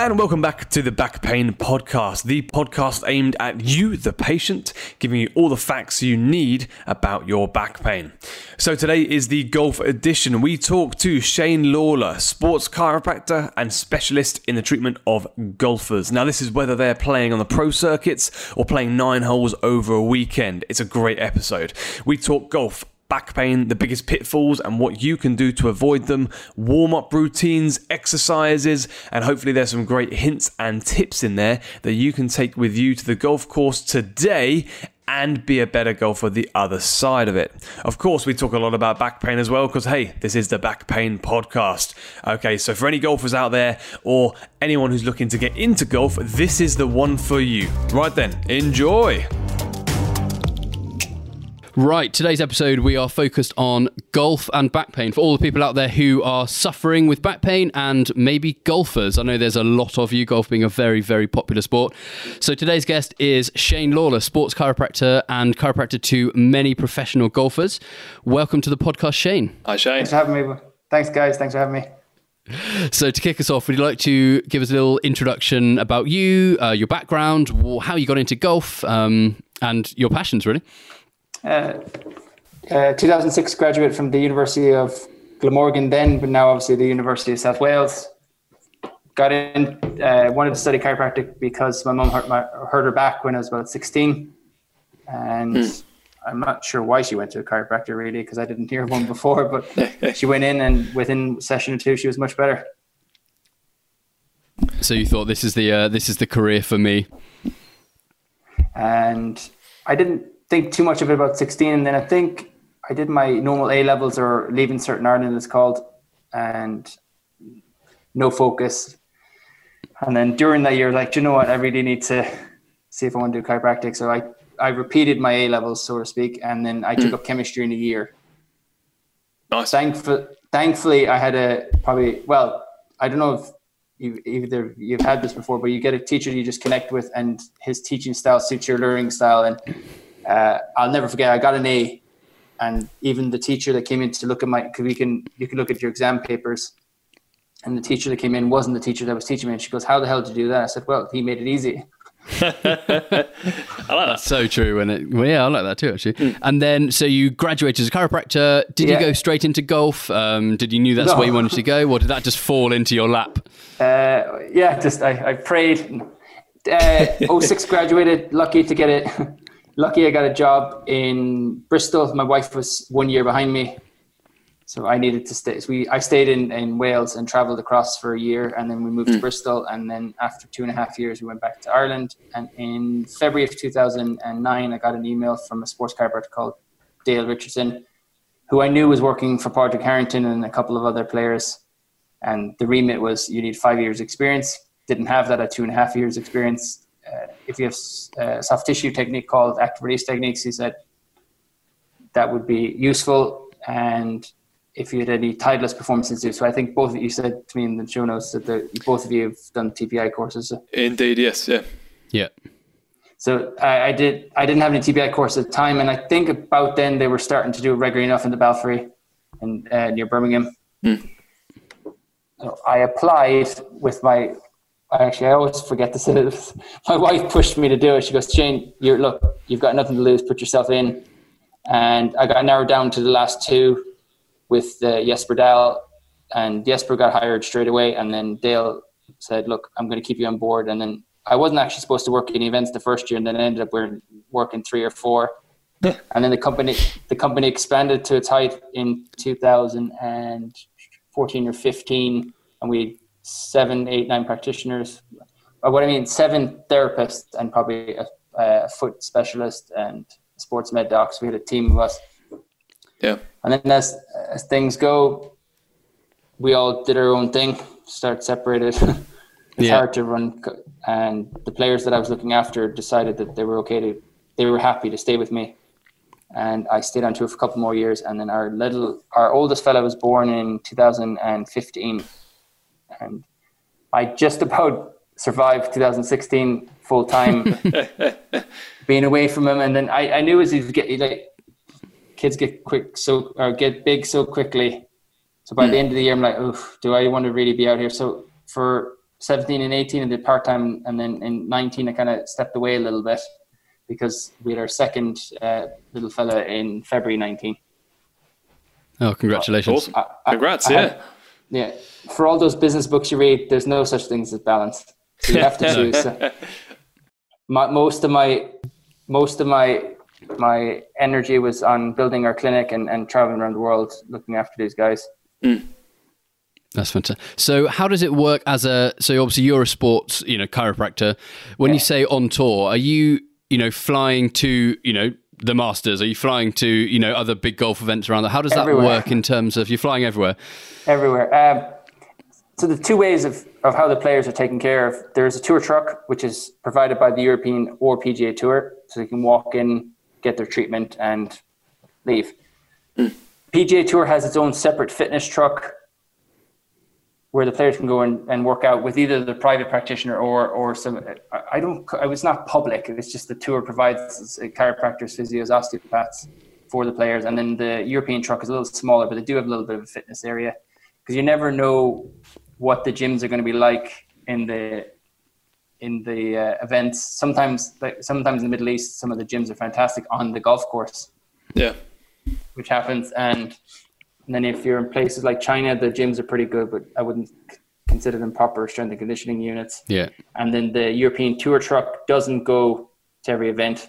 And welcome back to the Back Pain Podcast, the podcast aimed at you, the patient, giving you all the facts you need about your back pain. So today is the golf edition. We talk to Shane Lawlor, sports chiropractor and specialist in the treatment of golfers. Now, this is whether they're playing on the pro circuits or playing nine holes over a weekend. It's a great episode. We talk golf back pain, the biggest pitfalls, and what you can do to avoid them, warm up routines, exercises, and hopefully there's some great hints and tips in there that you can take with you to the golf course today and be a better golfer the other side of it. Of course, we talk a lot about back pain as well because, hey, this is the Back Pain Podcast. Okay, so for any golfers out there or anyone who's looking to get into golf, this is the one for you. Right then, enjoy. Right, today's episode we are focused on golf and back pain for all the people out there who are suffering with back pain and maybe golfers. I know there's a lot of you, golf being a very, very popular sport. So today's guest is Shane Lawlor, sports chiropractor and chiropractor to many professional golfers. Welcome to the podcast, Shane. Hi, Shane. Thanks for having me. Thanks, guys. Thanks for having me. So, to kick us off, would you like to give us a little introduction about you, uh, your background, how you got into golf, um, and your passions, really? Uh, uh, 2006 graduate from the University of Glamorgan then, but now obviously the University of South Wales. Got in, uh, wanted to study chiropractic because my mum hurt, my, hurt her back when I was about 16. And mm. I'm not sure why she went to a chiropractor really, because I didn't hear one before, but she went in and within session or two, she was much better. So you thought this is the uh, this is the career for me, and I didn't think too much of it about 16. And then I think I did my normal A levels or leaving cert in Ireland it's called, and no focus. And then during that year, like, do you know what, I really need to see if I want to do chiropractic. So I, I repeated my A levels, so to speak, and then I took mm. up chemistry in a year. Nice. Thankful, thankfully, I had a probably, well, I don't know if you, either you've had this before, but you get a teacher you just connect with, and his teaching style suits your learning style. And uh, I'll never forget. I got an A, and even the teacher that came in to look at my, cause we can you can look at your exam papers, and the teacher that came in wasn't the teacher that was teaching me. And she goes, "How the hell did you do that?" I said, "Well, he made it easy." I like that. so true. And it, well, yeah, I like that too, actually. Mm. And then, so you graduated as a chiropractor. Did yeah. you go straight into golf? Um, did you knew that's no. where you wanted to go, or did that just fall into your lap? Uh, yeah, just I, I prayed. Uh, 06 graduated, lucky to get it lucky I got a job in Bristol. My wife was one year behind me. So I needed to stay. So we, I stayed in, in Wales and traveled across for a year, and then we moved mm. to hmm. Bristol. And then after two and a half years, we went back to Ireland. And in February of 2009, I got an email from a sports car chiropractor called Dale Richardson, who I knew was working for Padraig Harrington and a couple of other players. And the remit was you need five years experience. Didn't have that at two and a half years experience if you have a uh, soft tissue technique called active release techniques, he said that would be useful. And if you had any Titleist performance institute, so I think both of you said to me in the show notes that the, both of you have done TPI courses. Indeed, yes, yeah, yeah. So I, I, did. I didn't have any TPI course at the time, and I think about then they were starting to do it regularly enough in the Belfry, and uh, near Birmingham. Mm. So I applied with my I actually I always forget to say this. My wife pushed me to do it. She goes, Shane, you're look, you've got nothing to lose. Put yourself in. And I got narrowed down to the last two with uh, Jesper Dahl, and Jesper got hired straight away. And then Dale said, "Look, I'm going to keep you on board." And then I wasn't actually supposed to work in events the first year, and then I ended up working three or four. and then the company the company expanded to its height in 2014 or 15, and we seven, eight, nine practitioners. Or what I mean, seven therapists and probably a, a foot specialist and sports med docs. We had a team of us. Yeah. And then as as things go, we all did our own thing. Start separated. It's Yeah. hard to run, and the players that I was looking after decided that they were okay to, they were happy to stay with me, and I stayed on tour for a couple more years. And then our little, our oldest fella was born in 2015, and I just about survived 2016 full time, being away from him. And then I, I knew as he'd get like kids get quick so or get big so quickly. So by the end of the year, I'm like, oof, do I want to really be out here? So for 17 and 18, I did part time, and then in 19, I kind of stepped away a little bit because we had our second uh, little fella in February 19. Oh, congratulations. Awesome. I- I- Congrats, I yeah. had- yeah, for all those business books you read, there's no such things as balance. So you have to choose. So my, most of my most of my my energy was on building our clinic and, and traveling around the world looking after these guys. Mm. That's fantastic. So, how does it work as a? So, obviously, you're a sports, you know, chiropractor. When you say on tour, are you, you know, flying to, you know, the Masters? Are you flying to, you know, other big golf events around? That? How does that Everywhere. work in terms of you're flying everywhere? everywhere. Um, so the two ways of, of how the players are taken care of. There's a tour truck which is provided by the European or PGA Tour, so they can walk in, get their treatment, and leave. PGA Tour has its own separate fitness truck where the players can go and, and work out with either the private practitioner or or some. I- don't. I was not public. It's just the tour provides chiropractors, physios, osteopaths for the players, and then the European truck is a little smaller, but they do have a little bit of a fitness area because you never know what the gyms are going to be like in the in the uh, events. Sometimes, like sometimes in the Middle East, some of the gyms are fantastic on the golf course Yeah. which happens. And, and then if you're in places like China, the gyms are pretty good, but I wouldn't consider them proper strength and conditioning units. Yeah. And then the European tour truck doesn't go to every event.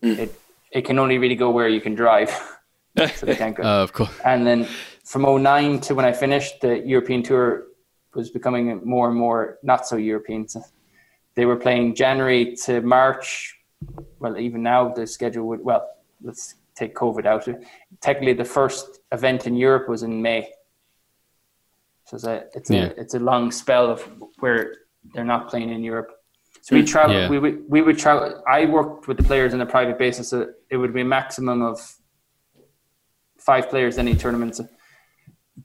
It it can only really go where you can drive, so they can't go. Uh, of course. And then from 09 to when I finished, the European tour was becoming more and more not so European. So they were playing January to March. Well, even now the schedule would, well, let's take COVID out. Technically, the first event in Europe was in May. So it's a, it's Yeah. a, it's a long spell of where they're not playing in Europe. So we travel, Yeah. we would, we would travel. I worked with the players on a private basis. So it would be a maximum of five players in any tournament. So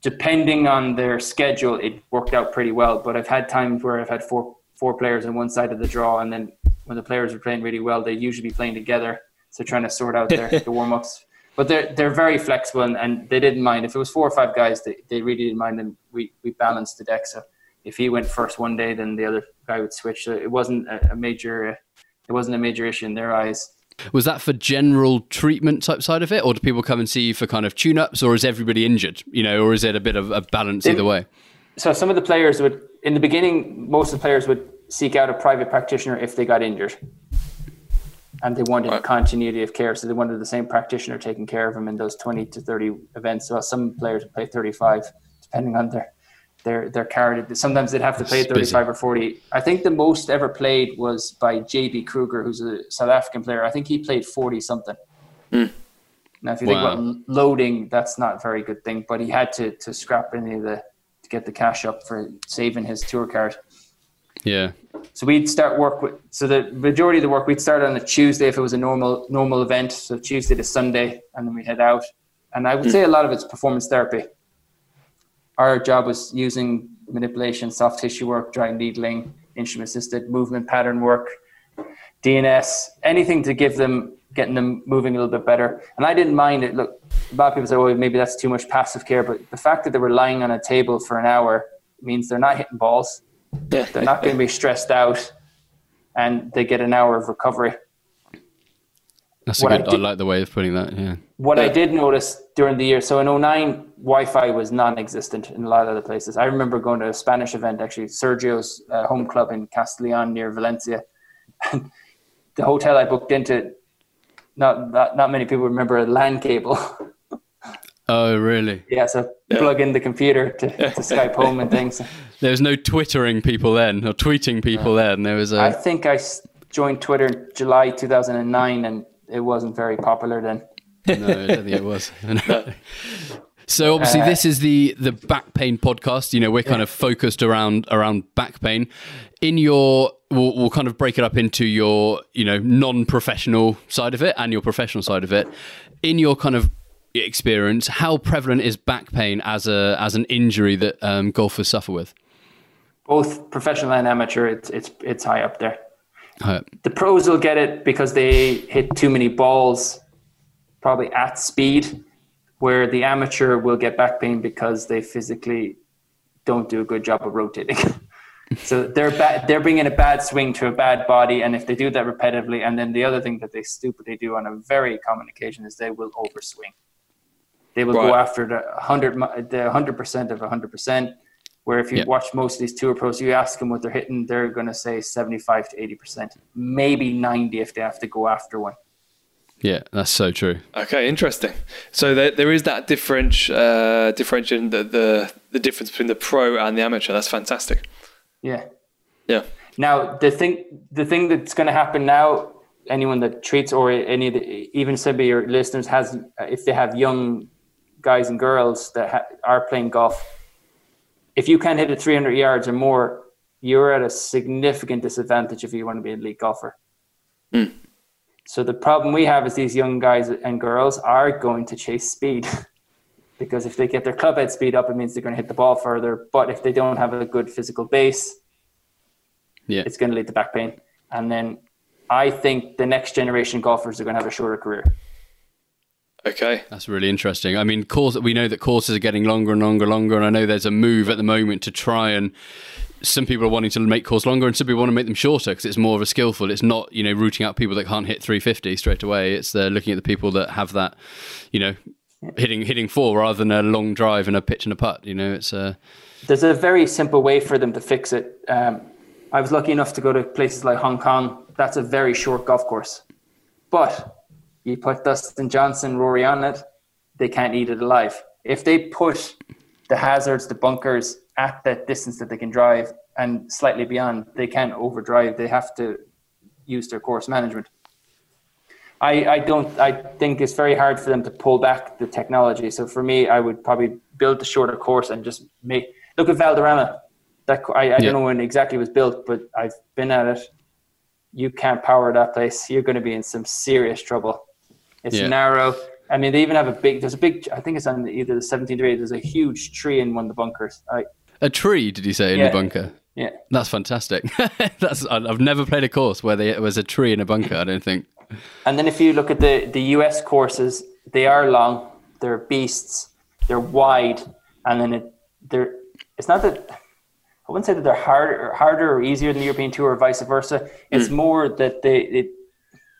depending on their schedule, it worked out pretty well. But I've had times where I've had four four players on one side of the draw, and then when the players are playing really well, they usually be playing together. So trying to sort out their the warm ups. But they're they're very flexible, and, and they didn't mind if it was four or five guys. They, they really didn't mind, and we we balanced the deck. So if he went first one day, then the other guy would switch. So it wasn't a, a major. It wasn't a major issue in their eyes. Was that for general treatment type side of it, or do people come and see you for kind of tune-ups, or is everybody injured? You know, or is it a bit of a balance either way? so some of the players would in the beginning most of the players would seek out a private practitioner if they got injured and they wanted Right. continuity of care so they wanted the same practitioner taking care of them in those 20 to 30 events. So some players would play 35 depending on their their their card. Sometimes they'd have to play It's busy. 35 or 40 i think the most ever played was by jb kruger who's a south african player. I think he played 40 something hmm. now if you think about loading that's not a very good thing but he had to to scrap any of the to get the cash up for saving his tour card Yeah. so we'd start work with so the majority of the work we'd start on a Tuesday if it was a normal normal event. So Tuesday to Sunday, and then we'd head out. And I would hmm. say a lot of it's performance therapy. Our job was using manipulation, soft tissue work, dry needling, instrument assisted movement pattern work, DNS, anything to give them getting them moving a little bit better. And I didn't mind it. Look, a lot of people say, "Oh, maybe that's too much passive care," but the fact that they were lying on a table for an hour means they're not hitting balls Yeah. they're not going to be stressed out and they get an hour of recovery That's a What I good. I, did- like the way of putting that. Yeah. what i did notice during the year so in 09 wi-fi was non-existent in a lot of the places i remember going to a spanish event actually sergio's uh, home club in castellon near valencia and the hotel i booked into not, not not many people remember a LAN cable Oh, really? yeah so plug in the computer to, to skype home and things There was no twittering people then, or tweeting people then. There was a. i think I joined twitter in july 2009 and it wasn't very popular then no, I don't think it was. So obviously, uh, this is the the back pain podcast. You know, we're kind yeah. of focused around around back pain. In your, we'll, we'll kind of break it up into your you know non-professional side of it and your professional side of it. In your kind of experience, how prevalent is back pain as a as an injury that um, golfers suffer with? Both professional and amateur, it's it's it's high up there. High. The pros will get it because they hit too many balls, probably at speed, where the amateur will get back pain because they physically don't do a good job of rotating. so they're bad, they're bringing a bad swing to a bad body, and if they do that repetitively, and then the other thing that they stupidly do on a very common occasion is they will overswing. They will right. go after the hundred the hundred percent of hundred percent. Where if you yep. watch most of these tour pros, you ask them what they're hitting, they're going to say seventy five to eighty percent, maybe ninety if they have to go after one. Yeah, that's so true. Okay, interesting. So there, there is that difference, uh, differentiating the, the the difference between the pro and the amateur. That's fantastic. Yeah. Yeah. Now the thing, the thing that's going to happen now, anyone that treats or any of the, even some of your listeners has, if they have young guys and girls that ha- are playing golf, if you can't hit it 300 yards or more, you're at a significant disadvantage if you want to be an elite golfer. Mm. So the problem we have is these young guys and girls are going to chase speed. because if they get their club head speed up, it means they're going to hit the ball further. But if they don't have a good physical base, yeah. it's going to lead to back pain. And then I think the next generation golfers are going to have a shorter career. Okay, that's really interesting. I mean, course we know that courses are getting longer and longer, and longer, and I know there's a move at the moment to try and some people are wanting to make course longer, and some people want to make them shorter because it's more of a skillful. It's not you know rooting out people that can't hit 350 straight away. It's they're looking at the people that have that, you know, hitting hitting four rather than a long drive and a pitch and a putt. You know, it's a. Uh, there's a very simple way for them to fix it. Um, I was lucky enough to go to places like Hong Kong. That's a very short golf course, but you put Dustin Johnson, Rory on it, they can't eat it alive. If they put the hazards, the bunkers at that distance that they can drive and slightly beyond, they can't overdrive. They have to use their course management. I, I don't I think it's very hard for them to pull back the technology. So for me, I would probably build the shorter course and just make look at Valderrama. That I, I yeah. don't know when exactly it was built, but I've been at it. You can't power that place. You're going to be in some serious trouble. It's yeah. narrow. I mean, they even have a big. There's a big. I think it's on either the 17th or 8th. There's a huge tree in one of the bunkers. I, a tree? Did you say in yeah. the bunker? Yeah, that's fantastic. that's I've never played a course where there was a tree in a bunker. I don't think. And then if you look at the the US courses, they are long. They're beasts. They're wide, and then it they're. It's not that I wouldn't say that they're harder, harder or easier than the European Tour, or vice versa. It's mm. more that they it,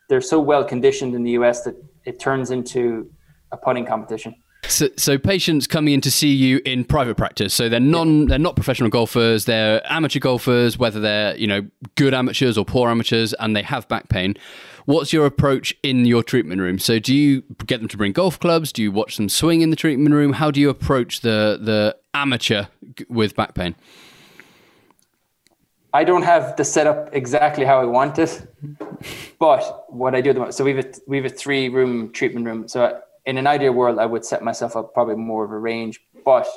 they're so well conditioned in the US that it turns into a putting competition. So, so, patients coming in to see you in private practice. So they're non, they're not professional golfers. They're amateur golfers, whether they're you know good amateurs or poor amateurs, and they have back pain. What's your approach in your treatment room? So do you get them to bring golf clubs? Do you watch them swing in the treatment room? How do you approach the the amateur with back pain? I don't have the setup exactly how I want it, but what I do the most. So we have a we have a three room treatment room. So in an ideal world, I would set myself up probably more of a range. But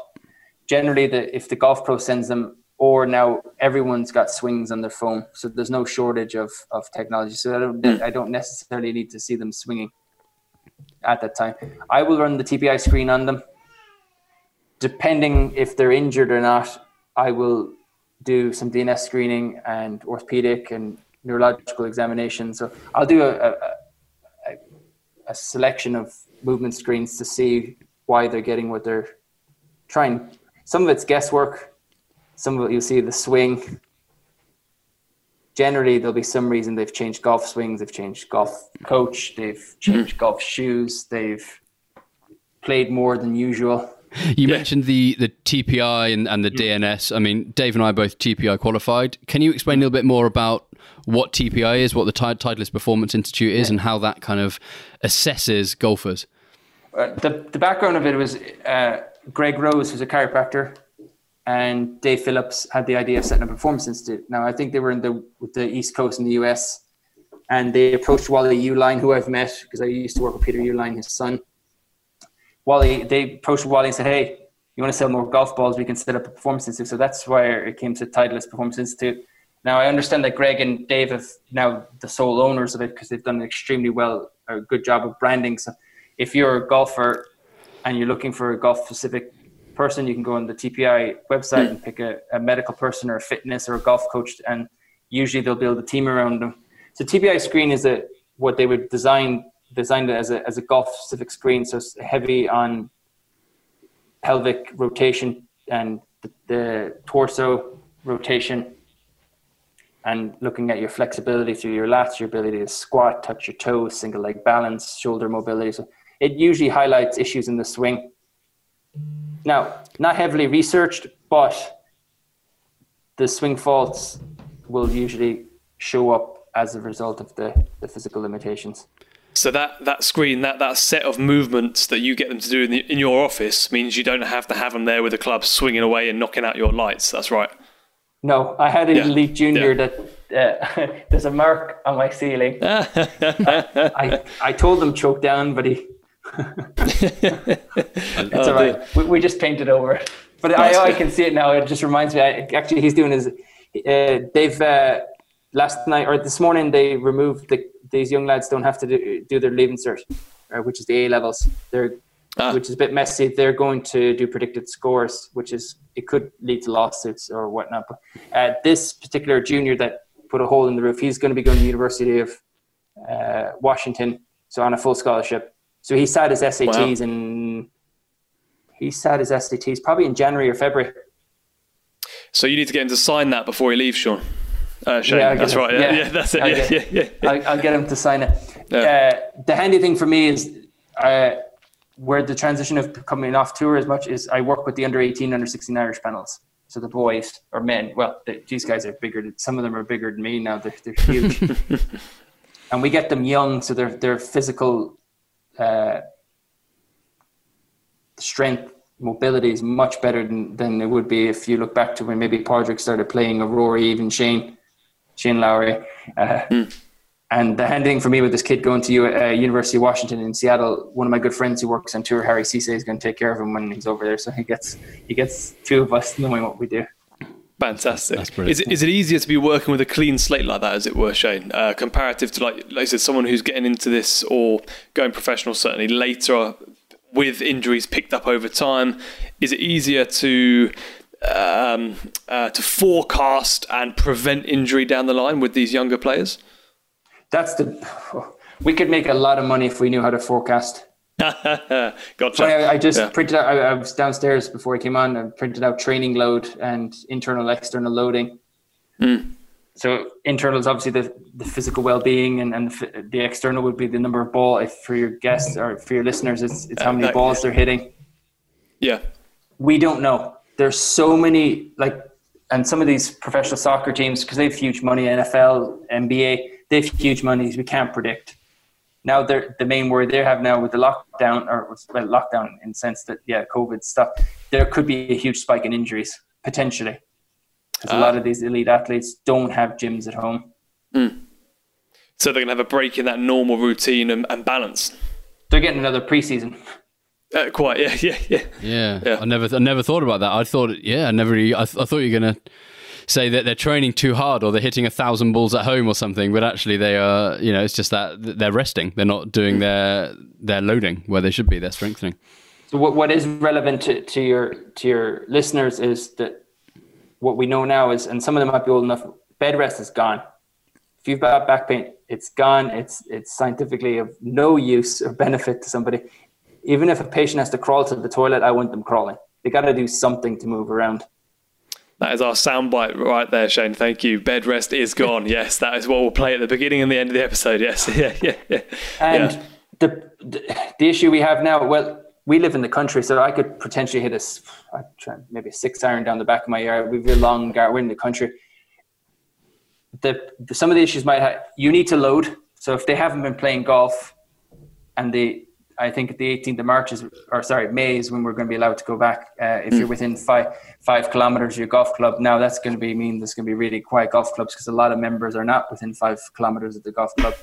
generally, the if the golf pro sends them, or now everyone's got swings on their phone, so there's no shortage of of technology. So I don't hmm. I don't necessarily need to see them swinging at that time. I will run the TPI screen on them. Depending if they're injured or not, I will do some DNS screening and orthopedic and neurological examination. So I'll do a, a, a, selection of movement screens to see why they're getting what they're trying. Some of it's guesswork. Some of it you'll see the swing. Generally, there'll be some reason they've changed golf swings, they've changed golf coach, they've changed golf shoes, they've played more than usual. You yeah. mentioned the, the TPI and, and the DNS. I mean, Dave and I are both TPI qualified. Can you explain a little bit more about what TPI is, what the T- Titleist Performance Institute is, yeah. and how that kind of assesses golfers? Uh, the, the background of it was uh, Greg Rose, who's a chiropractor, and Dave Phillips had the idea of setting up a performance institute. Now, I think they were in the the East Coast in the US, and they approached Wally Uihlein, who I've met because I used to work with Peter Uihlein, his son Wally, they approached Wally and said, "Hey, you want to sell more golf balls? We can set up a performance institute." So that's where it came to Titleist Performance Institute. Now I understand that Greg and Dave have now the sole owners of it because they've done an extremely well, a good job of branding. So if you're a golfer and you're looking for a golf specific person, you can go on the TPI website and pick a, a, medical person or a fitness or a golf coach, and usually they'll build a team around them. So TPI screen is a what they would design designed it as a as a golf specific screen, so it's heavy on pelvic rotation and the, the torso rotation and looking at your flexibility through your lats, your ability to squat, touch your toes, single leg balance, shoulder mobility. So it usually highlights issues in the swing. Now, not heavily researched, but the swing faults will usually show up as a result of the, the physical limitations. So that, that screen, that, that set of movements that you get them to do in, the, in your office means you don't have to have them there with a the club swinging away and knocking out your lights. That's right. No, I had an yeah. elite junior yeah. that uh, there's a mark on my ceiling. I, I told him choke down, but he. it's oh, all right. We, we, just painted over it, but I, I can see it now. It just reminds me. I, actually, he's doing his. Uh, they've uh, last night or this morning they removed the these young lads don't have to do, do their leaving cert, uh, which is the A levels. They're ah. which is a bit messy. They're going to do predicted scores, which is it could lead to lawsuits or whatnot. But uh, this particular junior that put a hole in the roof, he's going to be going to the University of uh, Washington, so on a full scholarship. So he sat his SATs wow. and he sat his SATs probably in January or February. So you need to get him to sign that before he leaves, Sean. Uh, Shane, yeah, that's right. Yeah, yeah, yeah that's it. I'll yeah, get, yeah, yeah, I'll, I'll, get him to sign it. Yeah. Uh, the handy thing for me is uh, where the transition of coming off tour as much is I work with the under 18, under 16 Irish panels. So the boys or men, well, the, these guys are bigger. Than, some of them are bigger than me now. They're, they're huge, and we get them young, so their their physical uh, strength mobility is much better than, than it would be if you look back to when maybe Padraig started playing a Rory, even Shane. Shane Lowry. Uh, mm. And the handy thing for me with this kid going to uh, University of Washington in Seattle, one of my good friends who works on tour, Harry Cisse, is going to take care of him when he's over there. So he gets he gets two of us knowing what we do. Fantastic. Is it, is it easier to be working with a clean slate like that, as it were, Shane, uh, comparative to like, like I said, someone who's getting into this or going professional certainly later with injuries picked up over time? Is it easier to um, uh, to forecast and prevent injury down the line with these younger players? That's the. We could make a lot of money if we knew how to forecast. gotcha. I, I, just yeah. printed out. I, I, was downstairs before I came on. I printed out training load and internal, external loading. Mm. So internal is obviously the, the physical well-being, and, and the external would be the number of ball. If for your guests or for your listeners, it's, it's how many uh, balls they're hitting. Yeah, we don't know there's so many like and some of these professional soccer teams because they have huge money nfl nba they have huge money we can't predict. Now they're the main worry they have now with the lockdown or well lockdown in the sense that yeah covid stuff there could be a huge spike in injuries potentially. Because uh, a lot of these elite athletes don't have gyms at home. Mm. so they're going to have a break in that normal routine and, and balance? They're getting another preseason uh, quite, yeah, yeah, yeah, yeah. Yeah, I never, I never thought about that. I thought, yeah, I never. Really, I, th- I thought you're gonna say that they're training too hard or they're hitting a thousand balls at home or something, but actually they are. You know, it's just that they're resting. They're not doing their their loading where they should be. They're strengthening. So what what is relevant to, to your to your listeners is that what we know now is, and some of them might be old enough. Bed rest is gone. If you've got back pain, it's gone. It's it's scientifically of no use or benefit to somebody even if a patient has to crawl to the toilet, I want them crawling. They got to do something to move around. That is our soundbite right there, Shane. Thank you. Bed rest is gone. yes, that is what we'll play at the beginning and the end of the episode. Yes, yeah, yeah, yeah. And yeah. The, the, the issue we have now, well, we live in the country, so I could potentially hit a maybe a six iron down the back of my yard. We've a long guard. We're in the country. The, the some of the issues might have. You need to load. So if they haven't been playing golf, and they I think the 18th of March is, or sorry, May is when we're going to be allowed to go back. Uh, if mm. you're within five five kilometers of your golf club, now that's going to be mean there's going to be really quiet golf clubs because a lot of members are not within five kilometers of the golf club.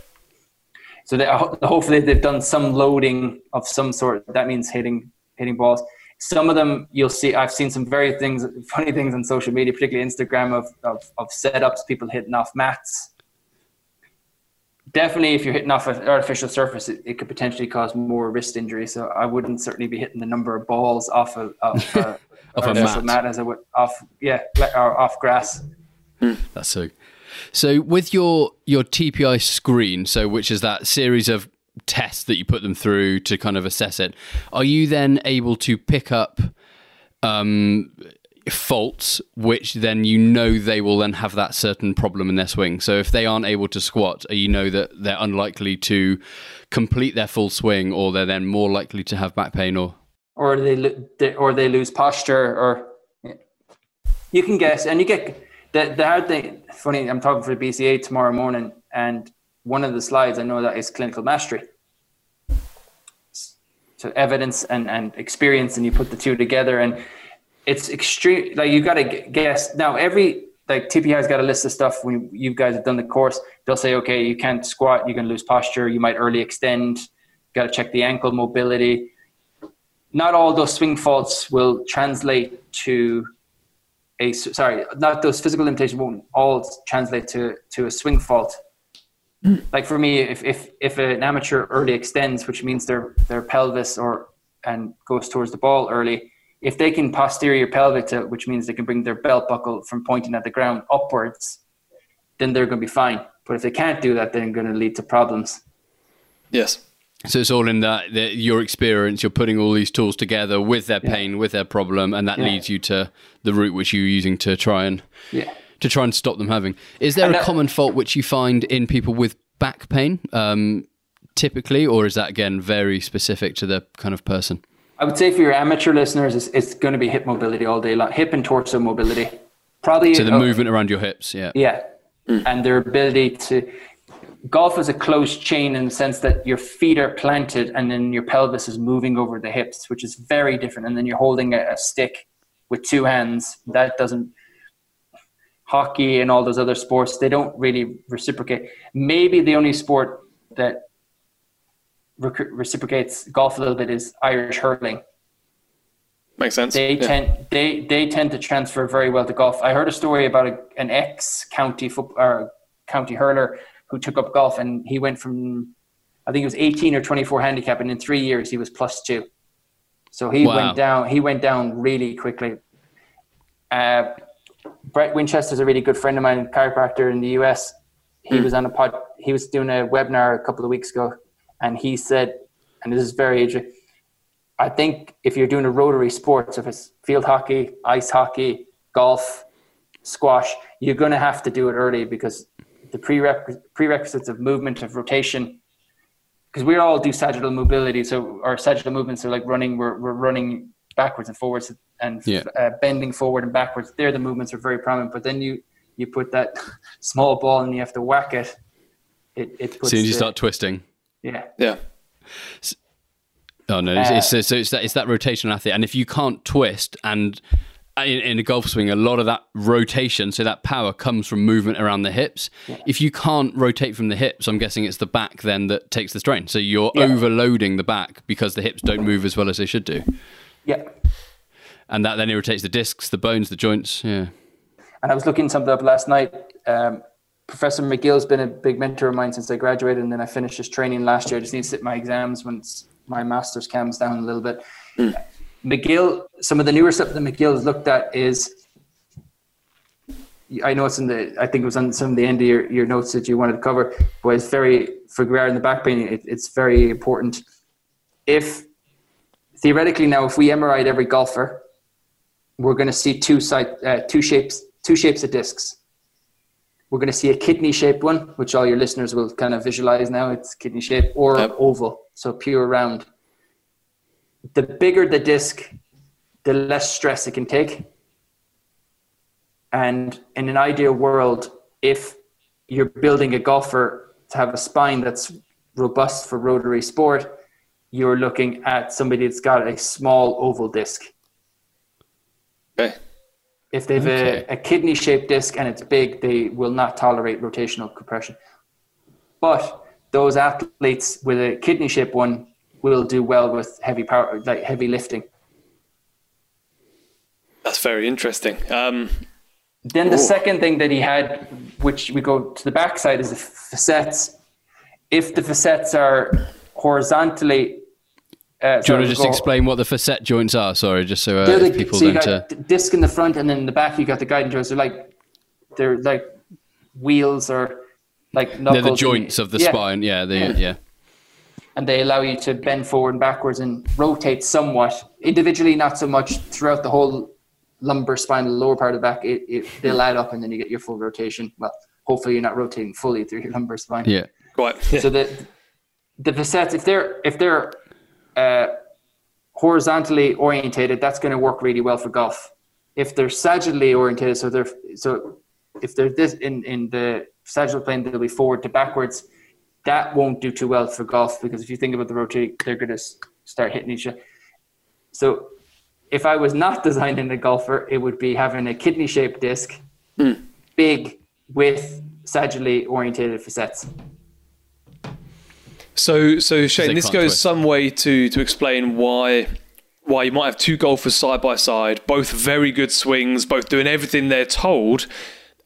So they, hopefully they've done some loading of some sort. That means hitting hitting balls. Some of them you'll see. I've seen some very things, funny things on social media, particularly Instagram, of of, of setups, people hitting off mats. Definitely, if you're hitting off an artificial surface, it, it could potentially cause more wrist injury. So I wouldn't certainly be hitting the number of balls off of, of uh, off a mat. mat as I would off yeah or off grass. That's so. So with your your TPI screen, so which is that series of tests that you put them through to kind of assess it, are you then able to pick up um, faults, which then you know they will then have that certain problem in their swing. So if they aren't able to squat, you know that they're unlikely to complete their full swing, or they're then more likely to have back pain, or or they or they lose posture, or you can guess, and you get the, the hard thing, funny, I'm talking for the BCA tomorrow morning, and one of the slides I know that is clinical mastery. So evidence and, and experience, and you put the two together, and it's extreme. Like you've got to guess now. Every like TPI has got a list of stuff. When you guys have done the course, they'll say, okay, you can't squat, you can lose posture, you might early extend. Got to check the ankle mobility. Not all those swing faults will translate to a sorry, not those physical limitations won't all translate to to a swing fault. Mm. Like for me, if if if an amateur early extends, which means their their pelvis or and goes towards the ball early, if they can posterior pelvic to, which means they can bring their belt buckle from pointing at the ground upwards, then they're going to be fine. But if they can't do that, then going to lead to problems. Yes. So it's all in that, your experience. You're putting all these tools together with their pain, yeah. with their problem, and that yeah. leads you to the route which you're using to try and yeah. to try and stop them having. Is there and a common fault which you find in people with back pain, um, typically, or is that again very specific to the kind of person? I would say for your amateur listeners, it's, it's going to be hip mobility all day long, hip and torso mobility. Probably so the movement around your hips, yeah, yeah, mm. and their ability to golf is a closed chain in the sense that your feet are planted and then your pelvis is moving over the hips, which is very different. And then you're holding a, a stick with two hands. That doesn't. Hockey and all those other sports, they don't really reciprocate. Maybe the only sport that reciprocates golf a little bit is Irish hurling. Makes sense. They yeah. tend they they tend to transfer very well to golf. I heard a story about a, an ex county football or county hurler who took up golf and he went from I think it was 18 or 24 handicap and in 3 years he was plus 2. So he wow. went down he went down really quickly. Uh, Brett Winchester's a really good friend of mine, chiropractor in the US. He mm. was on a pod he was doing a webinar a couple of weeks ago and he said and this is very interesting I think if you're doing a rotary sport, so if it's field hockey, ice hockey, golf, squash, you're going to have to do it early because the prerequisites of movement, of rotation, because we all do sagittal mobility. So our sagittal movements are like running, we're, we're running backwards and forwards and yeah. uh, bending forward and backwards. There, the movements are very prominent. But then you, you put that small ball and you have to whack it. It, it puts As soon as you start twisting. Yeah. Yeah. So, oh no! It's, uh, it's, so it's that it's that rotational athlete, and if you can't twist and in, in, a golf swing, a lot of that rotation, so that power comes from movement around the hips. Yeah. If you can't rotate from the hips, I'm guessing it's the back then that takes the strain. So you're yeah. overloading the back because the hips don't move as well as they should do. Yeah. And that then irritates the discs, the bones, the joints. Yeah. And I was looking something up last night. Um, Professor McGill's been a big mentor of mine since I graduated, and then I finished his training last year. I just need to sit my exams once my master's calms down a little bit. Mm. McGill, some of the newer stuff that McGill has looked at is, I know it's in the, I think it was on some of the end of your, your notes that you wanted to cover, but it's very, for regarding the back pain, it, it's very important. If, theoretically now, if we MRI'd every golfer, we're going to see two side, uh, two shapes, two shapes of discs. We're going to see a kidney shaped one, which all your listeners will kind of visualize now. It's kidney shaped or yep. oval, so pure round the bigger the disc, the less stress it can take. And in an ideal world, if you're building a golfer to have a spine that's robust for rotary sport, you're looking at somebody that's got a small oval disc. Okay. If they have okay. a, a kidney shaped disc and it's big, they will not tolerate rotational compression. But those athletes with a kidney shaped one will do well with heavy power, like heavy lifting. That's very interesting. Um, then the ooh. second thing that he had, which we go to the backside, is the facets. If the facets are horizontally uh, Do you want to just go, explain what the facet joints are? Sorry, just so uh, like, people so you don't. Got uh, disc in the front, and then in the back you got the guiding joints. They're like they're like wheels or like knuckles. They're the joints of the yeah. spine. Yeah, they, yeah, yeah. And they allow you to bend forward and backwards and rotate somewhat individually, not so much throughout the whole lumbar spine, the lower part of the back. It, it they'll add up, and then you get your full rotation. Well, hopefully you're not rotating fully through your lumbar spine. Yeah, quite. So the the facets, if they're if they're uh, horizontally orientated, that's going to work really well for golf. If they're sagittally orientated, so they're so if they're this in in the sagittal plane, they'll be forward to backwards. That won't do too well for golf because if you think about the rotate, they're going to start hitting each other. So, if I was not designing a golfer, it would be having a kidney-shaped disc, mm. big with sagittally orientated facets. So, so Shane, this goes twist. some way to to explain why why you might have two golfers side by side, both very good swings, both doing everything they're told,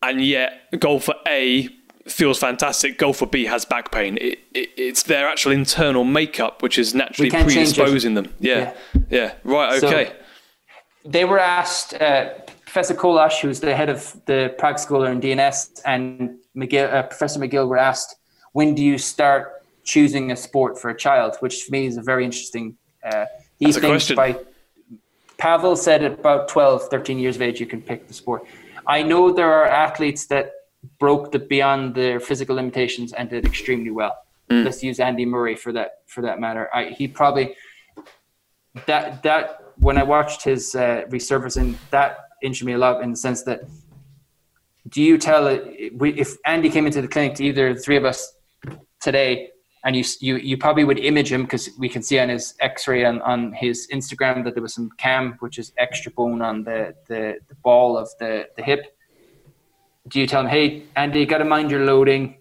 and yet golfer A feels fantastic. Golfer B has back pain. It, it, it's their actual internal makeup which is naturally predisposing them. Yeah. yeah, yeah, right. Okay. So they were asked. Uh, Professor Kolář, who's the head of the Prague School in DNS, and McGill, uh, Professor McGill were asked, "When do you start choosing a sport for a child, which for me is a very interesting. Uh, he That's thinks by Pavel said at about 12, 13 years of age, you can pick the sport. I know there are athletes that broke the beyond their physical limitations and did extremely well. Mm. Let's use Andy Murray for that for that matter. I, he probably that that when I watched his uh, resurfacing, that injured me a lot in the sense that do you tell if Andy came into the clinic to either the three of us today and you you you probably would image him because we can see on his X-ray on, on his Instagram that there was some cam, which is extra bone on the, the, the ball of the, the hip. Do you tell him, hey, Andy, you got to mind your loading,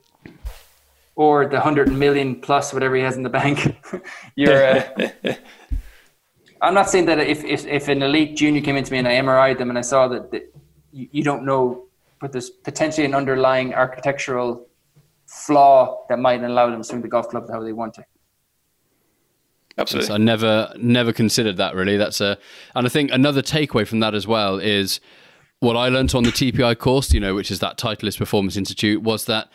or the hundred million plus whatever he has in the bank? You're. Uh, I'm not saying that if, if if an elite junior came into me and I MRI'd them and I saw that, that you, you don't know, but there's potentially an underlying architectural flaw that might allow them to swing the golf club how they want to. Absolutely. I never never considered that really. That's a and I think another takeaway from that as well is what I learned on the TPI course, you know, which is that Titleist Performance Institute, was that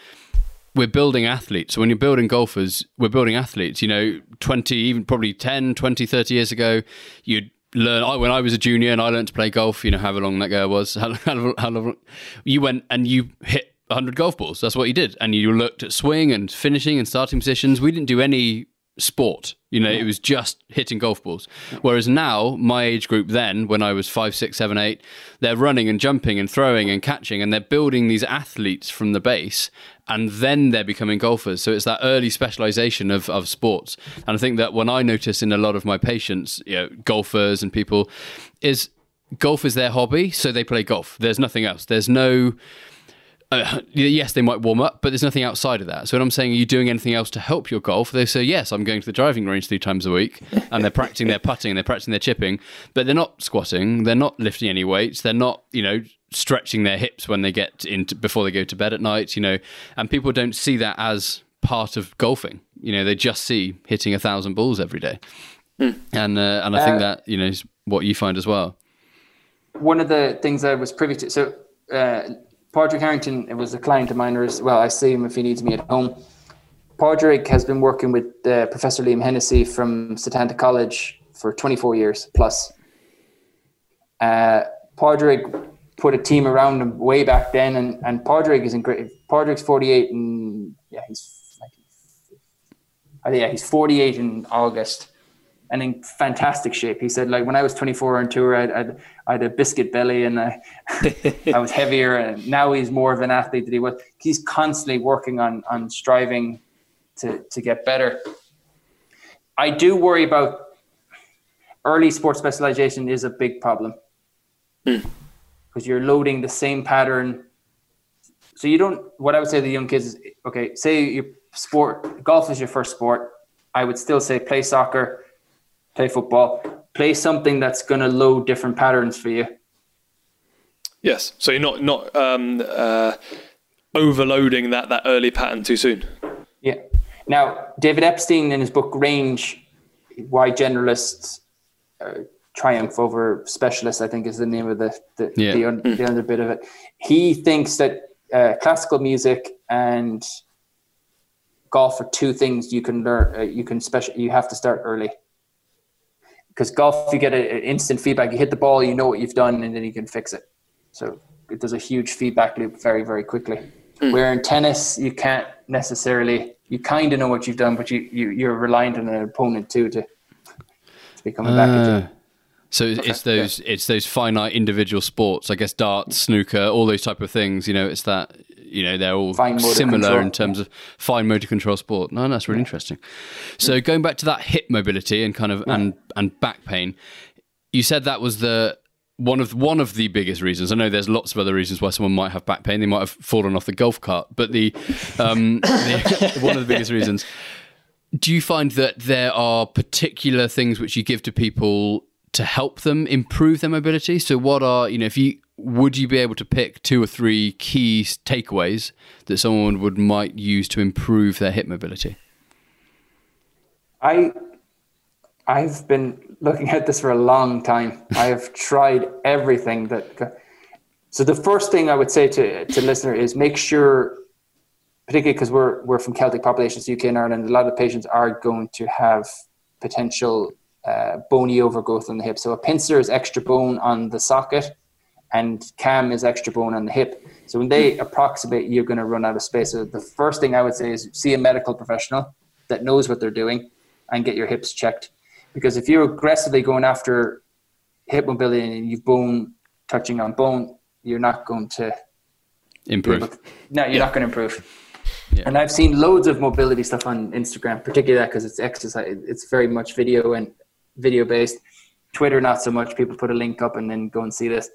we're building athletes. So when you're building golfers, we're building athletes. You know, 20, even probably 10, 20, 30 years ago, you'd learn. I, when I was a junior and I learned to play golf, you know, however long that girl was, how, how, how long, you went and you hit 100 golf balls. That's what you did. And you looked at swing and finishing and starting positions. We didn't do any sport. You know, it was just hitting golf balls. Whereas now, my age group then, when I was five, six, seven, eight, they're running and jumping and throwing and catching, and they're building these athletes from the base, and then they're becoming golfers. So it's that early specialization of, of sports. And I think that when I notice in a lot of my patients, you know, golfers and people, is golf is their hobby, so they play golf. There's nothing else. There's no uh, yes, they might warm up, but there's nothing outside of that. So when I'm saying, are you doing anything else to help your golf? They say, yes, I'm going to the driving range three times a week, and they're practicing their putting, and they're practicing their chipping, but they're not squatting, they're not lifting any weights, they're not, you know, stretching their hips when they get into before they go to bed at night, you know, and people don't see that as part of golfing. You know, they just see hitting a thousand balls every day, mm. and uh, and I think uh, that you know is what you find as well. One of the things I was privy to, so. Uh, Padraig Harrington was a client of mine, as well, I see him if he needs me at home. Padraig has been working with uh, Professor Liam Hennessy from Setanta College for 24 years plus. Uh, Padraig put a team around him way back then, and, and Padraig is in great. Padraig's 48, and yeah, he's like, oh, yeah, he's 48 in August and in fantastic shape. He said, like when I was 24 on tour, I, I, I had a biscuit belly and I, I was heavier. And now he's more of an athlete that he was. He's constantly working on on striving to to get better. I do worry about early sports specialization is a big problem because mm. you're loading the same pattern so you don't. What I would say to the young kids is, okay, say your sport golf is your first sport. I would still say play soccer, play football, play something that's going to load different patterns for you. Yes, so you're not not um, uh, overloading that that early pattern too soon. Yeah. Now, David Epstein in his book Range, Why Generalists uh, Triumph Over Specialists, I think is the name of the the, yeah. the, un, the other bit of it. He thinks that uh, classical music and golf are two things you can learn. Uh, you can special. You have to start early because golf you get an instant feedback. You hit the ball, you know what you've done, and then you can fix it. So it does a huge feedback loop very very quickly. Mm. Where in tennis you can't necessarily. You kind of know what you've done, but you, you you're reliant on an opponent too to to be coming uh, back at you. Ah. So okay. it's those yeah. it's those finite individual sports, I guess darts, snooker, all those type of things. You know, it's that you know they're all similar control. in terms of fine motor control sport. No, that's really yeah. interesting. So going back to that hip mobility and kind of yeah. and and back pain, you said that was the one of one of the biggest reasons. I know there's lots of other reasons why someone might have back pain. They might have fallen off the golf cart, but the, um, the one of the biggest reasons. Do you find that there are particular things which you give to people to help them improve their mobility? So, what are you know if you would you be able to pick two or three key takeaways that someone would might use to improve their hip mobility? I I've been looking at this for a long time. I have tried everything that. So the first thing I would say to to listener is make sure, particularly because we're we're from Celtic populations, UK and Ireland, a lot of patients are going to have potential uh, bony overgrowth on the hip. So a pincer is extra bone on the socket and cam is extra bone on the hip. So when they approximate, you're going to run out of space. So the first thing I would say is see a medical professional that knows what they're doing and get your hips checked. Because if you're aggressively going after hip mobility and you've bone touching on bone, you're not going to improve. To, no, you're yeah. not going to improve. Yeah. And I've seen loads of mobility stuff on Instagram, particularly that because it's exercise. It's very much video and video based. Twitter, not so much. People put a link up and then go and see this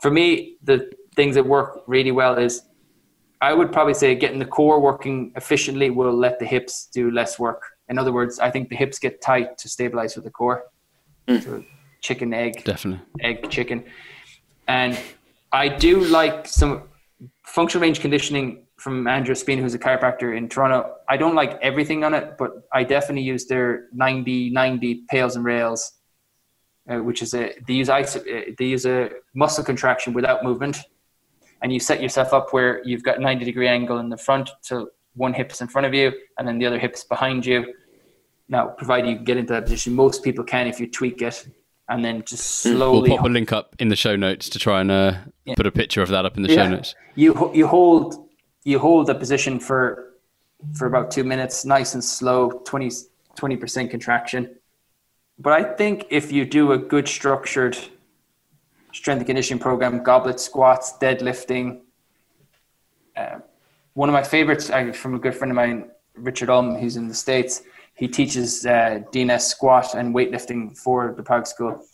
for me, the things that work really well is I would probably say getting the core working efficiently will let the hips do less work. In other words, I think the hips get tight to stabilize with the core. Mm. So chicken, egg, definitely egg, chicken, and I do like some functional range conditioning from Andreo Spina, who's a chiropractor in Toronto. I don't like everything on it, but I definitely use their 90 90 pails and rails uh, which is a they use ice, uh, they use a muscle contraction without movement, and you set yourself up where you've got 90 degree angle in the front, so one hip is in front of you, and then the other hip is behind you. Now, provided you get into that position, most people can if you tweak it, and then just hmm. slowly. We'll pop a link up in the show notes to try and uh, yeah. put a picture of that up in the yeah. show notes. You you hold you hold the position for for about two minutes, nice and slow, 20 percent contraction, but I think if you do a good structured strength and conditioning program, goblet squats, deadlifting, uh, one of my favorites uh, from a good friend of mine, Richard Ulm, who's in the States, he teaches uh, DNS squat and weightlifting for the Prague School.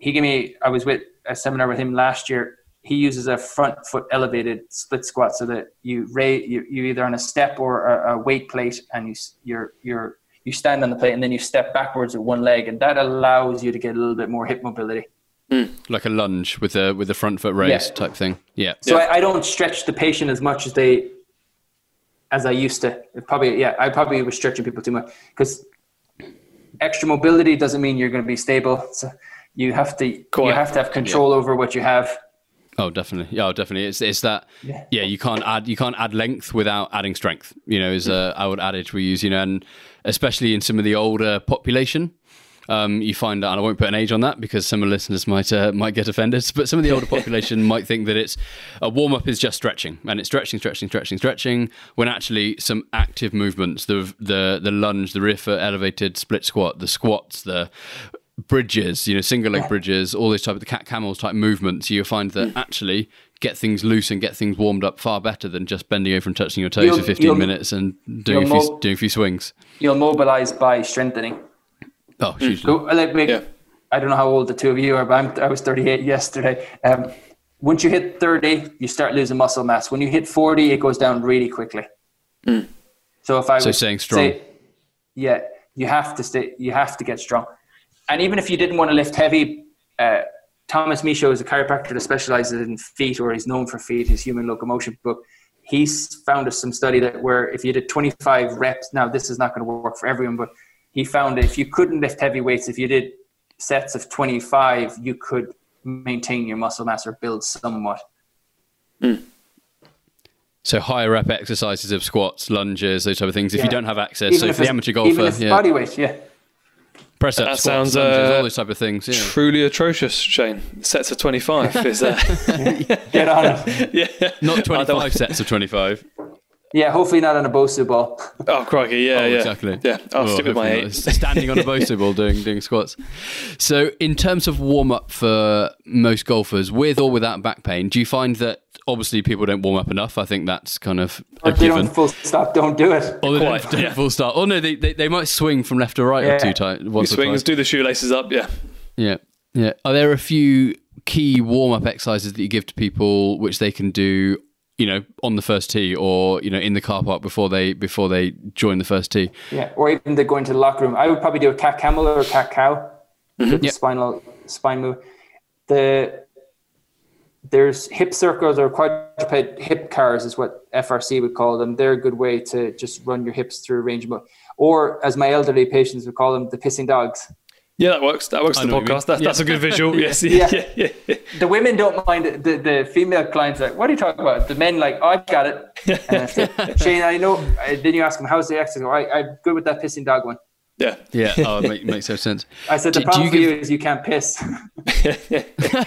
He gave me, I was with a seminar with him last year. He uses a front foot elevated split squat so that you you, you either on a step or a, a weight plate and you, you're, you're you stand on the plate and then you step backwards with one leg, and that allows you to get a little bit more hip mobility. Mm. Like a lunge with a with the front foot raised yeah. type thing. Yeah. So yeah. I, I, don't stretch the patient as much as they as I used to. It probably yeah, I probably was stretching people too much because extra mobility doesn't mean you're going to be stable. So you have to you have to have control yeah. over what you have. Oh, definitely. Yeah, oh, definitely. It's it's that. Yeah. yeah. you can't add you can't add length without adding strength. You know, is a our adage we use. You know, and especially in some of the older population. Um, you find that, and I won't put an age on that because some of the listeners might uh, might get offended. But some of the older population might think that it's a warm up is just stretching, and it's stretching, stretching, stretching, stretching. When actually some active movements, the the the lunge, the rear foot elevated split squat, the squats, the bridges, you know, single leg bridges, all these type of the cat camels type movements, you find that mm. actually get things loose and get things warmed up far better than just bending over and touching your toes you'll, for 15 minutes and doing a, few, mo- doing a few swings. You'll mobilize by strengthening. Oh, hugely. So, like, yeah. I don't know how old the two of you are, but I'm, i was 38 yesterday. Um, once you hit 30, you start losing muscle mass. When you hit 40, it goes down really quickly. Mm. So if I so was staying strong, say, yeah, you have to stay. You have to get strong. And even if you didn't want to lift heavy, uh, Thomas Michaud is a chiropractor that specializes in feet, or he's known for feet, his human locomotion book. He's found us some study that where if you did 25 reps, now this is not going to work for everyone, but he found that if you couldn't lift heavy weights, if you did sets of 25, you could maintain your muscle mass or build somewhat. Mm. So higher rep exercises of squats, lunges, those type of things. If Yeah. you don't have access, Even so if for the it's- amateur golfer, even if yeah, body weight, yeah. Press up, That squats, sounds, lunges, uh, all those type of things. Yeah. Truly atrocious, Shane. Sets of 25 is uh, Get on it. yeah. Not I don't- 25 sets of 25. Yeah, hopefully not on a Bosu ball. Oh, crikey. Yeah, Oh, yeah. exactly. Yeah, I'll Oh, stick with my hopefully eight. Standing on a Bosu ball doing doing squats. So, in terms of warm up for most golfers, with or without back pain, do you find that obviously people don't warm up enough? I think that's kind of a Or if they given. don't full stop, don't do it. Or they don't, Quite, don't yeah. full stop. Oh no, they, they they might swing from left to right or Yeah. two times You once or swings, twice. do the shoelaces up. Yeah. Yeah, yeah. Are there a few key warm up exercises that you give to people which they can do? You know, on the first tee, or you know, in the car park before they before they join the first tee. Yeah, or even they go into the locker room. I would probably do a cat camel or a cat cow. Mm-hmm. The Yep. spinal spine move. The there's hip circles or quadruped hip cars is what FRC would call them. They're a good way to just run your hips through a range of motion. Or as my elderly patients would call them, the pissing dogs. Yeah, that works. That works I the know what you podcast. That's, mean. that's a good visual. Yes. Yeah. Yeah. yeah, yeah. The women don't mind it. The, the female clients are like, what are you talking about? The men like, oh, I've got it. And I say, Shane, I know. Uh, Then you ask them, how's the exercise? I, I'm good with that pissing dog one. Yeah. Yeah, oh, it make, makes no sense. I said, the Do- do problem you for you is you can't piss.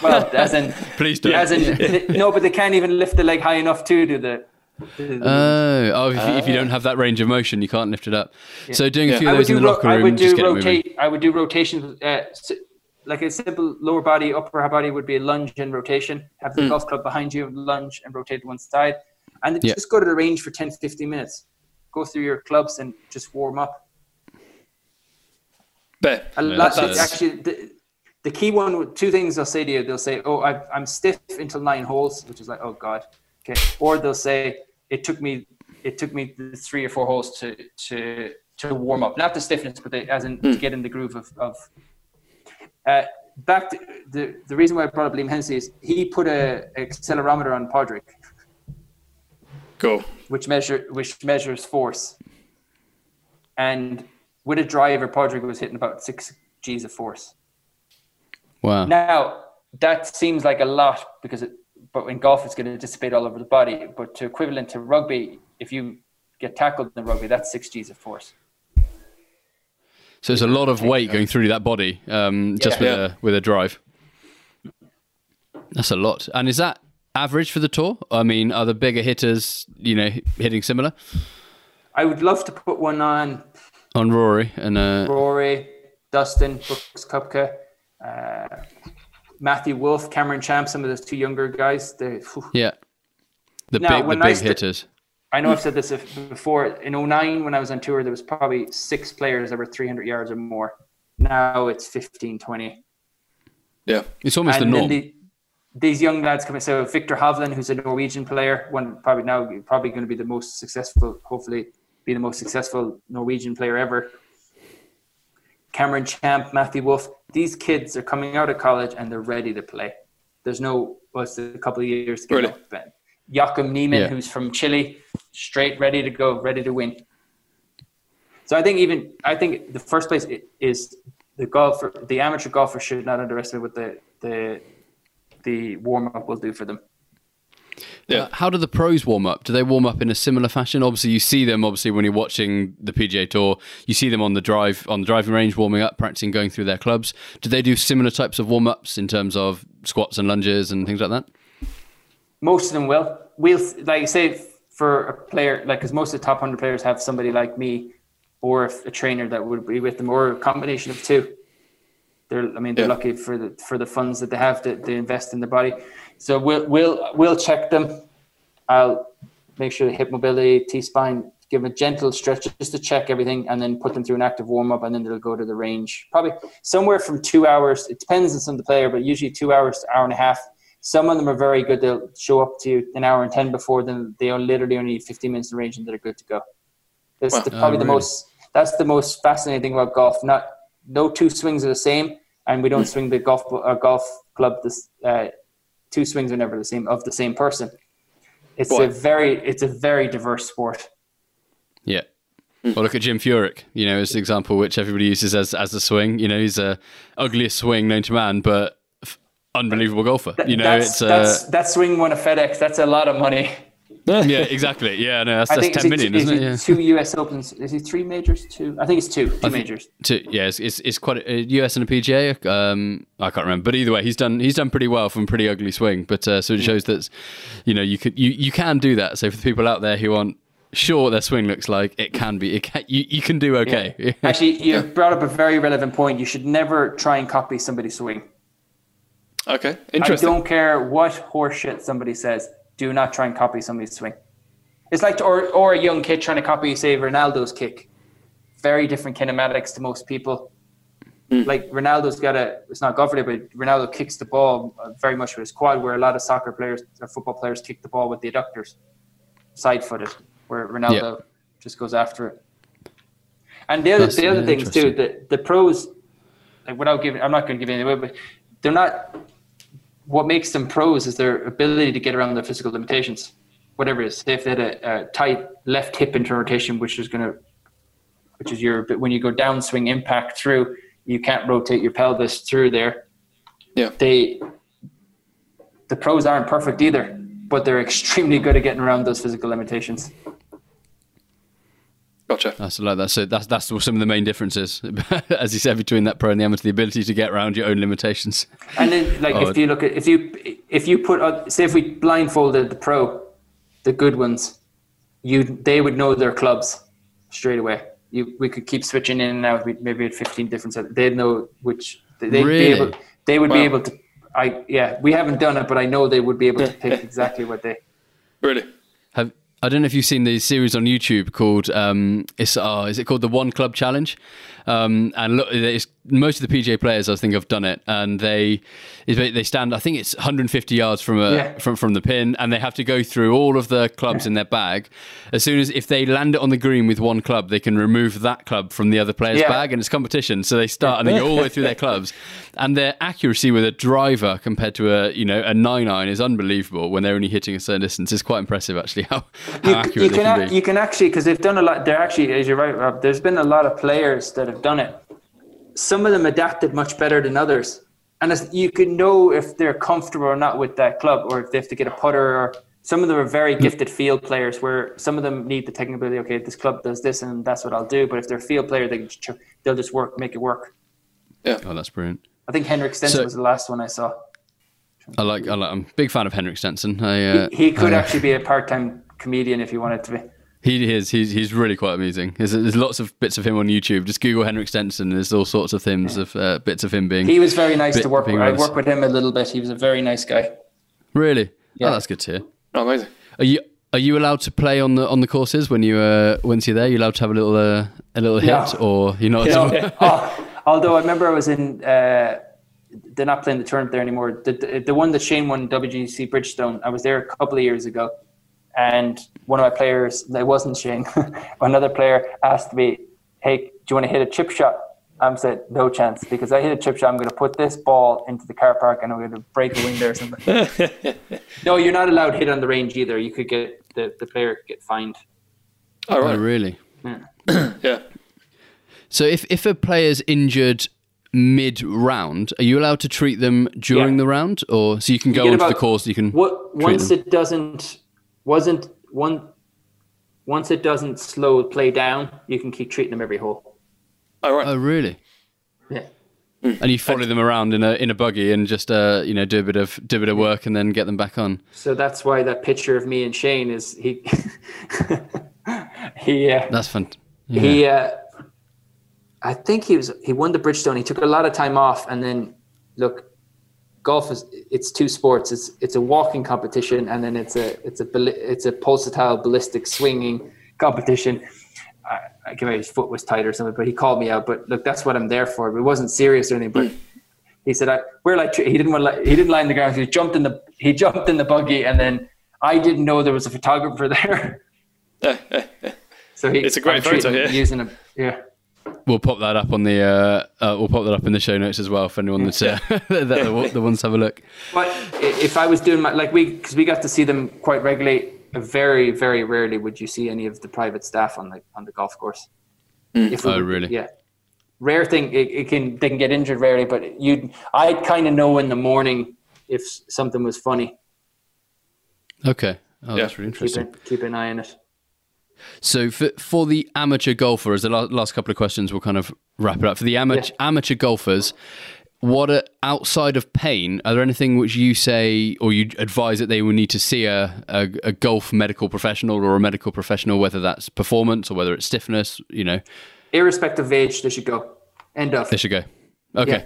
well, as in, Please don't. as in, no, but they can't even lift the leg high enough to do the. Oh, oh if, you, if you don't have that range of motion, you can't lift it up. So doing a few I of those in the locker I room, would just do get it moving. rotate. I would do rotations. Uh, like a simple lower body, upper body would be a lunge and rotation. Have the golf club behind you, lunge and rotate to one side, and then. Yeah. just go to the range for 10, 15 minutes. Go through your clubs and just warm up. But A Yeah, lot, actually, the, the key one, two things they'll say to you. They'll say, "Oh, i I'm stiff until nine holes," which is like, "Oh God." Okay. Or they'll say, "It took me, it took me three or four holes to to to warm up, not the stiffness, but the, as in to get in the groove of." of uh, back to the the reason why I brought up Liam Hennessy is he put a accelerometer on Padraig, Cool. which measure which measures force, and with a driver, Padraig was hitting about six G's of force. Wow. Now that seems like a lot because it, but in golf it's going to dissipate all over the body. But to equivalent to rugby, if you get tackled in rugby, that's six G's of force. So there's a lot of weight going through that body um, just Yeah. with, a, with a drive. That's a lot. And is that average for the tour? I mean, are the bigger hitters, you know, hitting similar I would love to put one on on Rory and uh, Rory, Dustin, Brooks Koepka, uh, Matthew Wolff, Cameron Champ, some of those two younger guys. They, yeah, the Now, big the when I big st- hitters. I know I've said this before. In 09, when I was on tour, there was probably six players that were 300 yards or more. Now it's 15, 20. Yeah. It's almost the and then norm. the, these young lads coming. So Viktor Hovland, who's a Norwegian player, one probably now probably going to be the most successful, hopefully be the most successful Norwegian player ever. Cameron Champ, Matthew Wolff. These kids are coming out of college and they're ready to play. There's no what's a couple of years to get Really? up. But Joaquin Niemann, Yeah. who's from Chile, straight ready to go, ready to win. So I think even I think the first place is the golfer, the amateur golfer should not underestimate what the the the warm up will do for them. Yeah. Uh, how do the pros warm up? Do they warm up in a similar fashion? Obviously, you see them. Obviously, when you're watching the PGA Tour, you see them on the drive on the driving range, warming up, practicing, going through their clubs. Do they do similar types of warm ups in terms of squats and lunges and things like that? Most of them will. We'll like say for a player like because most of the top hundred players have somebody like me or a trainer that would be with them or a combination of two. They're I mean they're Yeah. lucky for the for the funds that they have to, to invest in the body. So we'll we'll we'll check them. I'll make sure the hip mobility, T spine, give them a gentle stretch just to check everything, and then put them through an active warm up, and then they'll go to the range. Probably somewhere from two hours. It depends on some of the player, but usually two hours to hour and a half. Some of them are very good. They'll show up to you an hour and ten before, then they are literally only 15 minutes in range and they're good to go. That's wow. the, probably oh, really? the most. That's the most fascinating thing about golf. Not no two swings are the same, and we don't swing the golf uh, golf club. This uh, two swings are never the same of the same person. It's Boy. a very it's a very diverse sport. Yeah. Well, look at Jim Furyk, you know, as an example, which everybody uses as as a swing. You know, he's a ugliest swing known to man, but unbelievable golfer. You know, that's, it's uh, that's, that swing won a FedEx. That's a lot of money. Yeah, exactly. Yeah, no, that's, that's ten million, isn't it? Yeah. Two US Opens. Is it three majors? Two? I think it's two. Two majors. Two. Yeah, it's, it's, it's quite a, US and a PGA. Um, I can't remember, but either way, he's done he's done pretty well from pretty ugly swing. But uh, so it shows that you know you could you you can do that. So for the people out there who aren't sure what their swing looks like, it can be. It can, you you can do okay. Yeah. Actually, you brought up a very relevant point. You should never try and copy somebody's swing. Okay, interesting. I don't care what horseshit somebody says do not try and copy somebody's swing. It's like, or, or a young kid trying to copy, say, Ronaldo's kick. Very different kinematics to most people. Mm. Like Ronaldo's got a, it's not good for it, but Ronaldo kicks the ball very much with his quad, where a lot of soccer players or football players kick the ball with the adductors, side footed, where Ronaldo just goes after it. And the other, the other things too, the, the pros, like without giving, I'm not going to give any away, but they're not what makes them pros is their ability to get around their physical limitations, whatever it is. If they had a, a tight left hip into rotation, which is going to, which is your, but when you go downswing impact through, you can't rotate your pelvis through there. Yeah. They, the pros aren't perfect either, but they're extremely good at getting around those physical limitations. Gotcha. That's like that. So that's that's some of the main differences, as you said, between that pro and the amateur: the ability to get around your own limitations. And then, like, oh. if you look at if you if you put uh, say if we blindfolded the pro, the good ones, you they would know their clubs straight away. You we could keep switching in and out. Maybe at fifteen different sets. They'd know which they'd really? be able. They would wow. be able to. I yeah, we haven't done it, but I know they would be able to pick exactly what they. Really. Have I don't know if you've seen the series on YouTube called um, it's uh, is it called the One Club Challenge? Um, and look, most of the PGA players, I think, have done it, and they they stand. I think it's 150 yards from a yeah. from from the pin, and they have to go through all of the clubs yeah. in their bag. As soon as if they land it on the green with one club, they can remove that club from the other player's yeah. bag, and it's competition. So they start and they go all the way through their clubs, and their accuracy with a driver compared to a you know a nine iron is unbelievable when they're only hitting a certain distance. It's quite impressive actually how, how you, accurate you can, can be. You can actually because they've done a lot. They're actually, as you're right, Rob. There's been a lot of players that have done it. Some of them adapted much better than others. And as you can know if they're comfortable or not with that club, or if they have to get a putter, or some of them are very gifted field players where some of them need the technical ability. Okay, this club does this, and that's what I'll do. But if they're a field player, they they'll just work, make it work. Yeah. Oh, that's brilliant. I think Henrik Stenson so, was the last one I saw. I like, I like. I'm a big fan of Henrik Stenson. I, uh, he, he, could uh, actually be a part-time comedian if he wanted to be. He is. He's he's really quite amazing. There's, there's lots of bits of him on YouTube. Just Google Henrik Stenson. There's all sorts of things of uh, bits of him being. He was very nice bit, to work with. I worked with him a little bit. He was a very nice guy. Really? Yeah. Oh, that's good to hear. Oh, amazing. Are you are you allowed to play on the on the courses when you uh, once you're there? You're allowed to have a little uh, a little hit, no. or you're not? You know, oh, although I remember I was in. Uh, they're not playing the tournament there anymore. The, the, the one that Shane won WGC Bridgestone. I was there a couple of years ago and one of my players, it wasn't Shane, another player asked me, Hey, do you want to hit a chip shot? I said, No chance, because I hit a chip shot, I'm going to put this ball into the car park and I'm going to break a window or something. no, you're not allowed to hit on the range either. You could get the, the player get fined. Oh, right. Oh, really? Yeah. yeah. So if, if a player's injured mid round, are you allowed to treat them during yeah. the round, or so you can go you onto about, the course? You can. What, once them? it doesn't wasn't one once it doesn't slow play down, you can keep treating them every hole. Oh right. Oh really? Yeah. And you follow them around in a in a buggy and just uh, you know do a bit of do a bit of work and then get them back on. So that's why that picture of me and Shane is he he uh, that's fun. Yeah. He uh, I think he was he won the Bridgestone. He took a lot of time off and then look golf is it's two sports. It's it's a walking competition and then it's a it's a it's a pulsatile ballistic swinging competition. I, I give his foot was tight or something, but he called me out. But look, that's what I'm there for. It wasn't serious or anything. But He said, I, "We're like he didn't want like, he didn't lie in the ground. He jumped in the he jumped in the buggy, and then I didn't know there was a photographer there. so he, it's a great photo here. Using him, yeah. We'll pop that up on the uh, uh, we'll pop that up in the show notes as well for anyone that's uh, that, the, the ones have a look. But if I was doing my like we because we got to see them quite regularly. Very very rarely would you see any of the private staff on the on the golf course. Mm. If oh really? Yeah. Rare thing. It, it can they can get injured rarely, but you I'd kind of know in the morning if something was funny. Okay. Oh, yeah. that's really interesting. Keep, keep, an eye on it. So for for the amateur golfers, the last couple of questions we'll kind of wrap it up. For the amateur yeah. amateur golfers, what are, outside of pain? Are there anything which you say or you advise that they will need to see a, a, a golf medical professional or a medical professional, whether that's performance or whether it's stiffness? You know, irrespective of age, they should go. End of. They should go. Okay. Yeah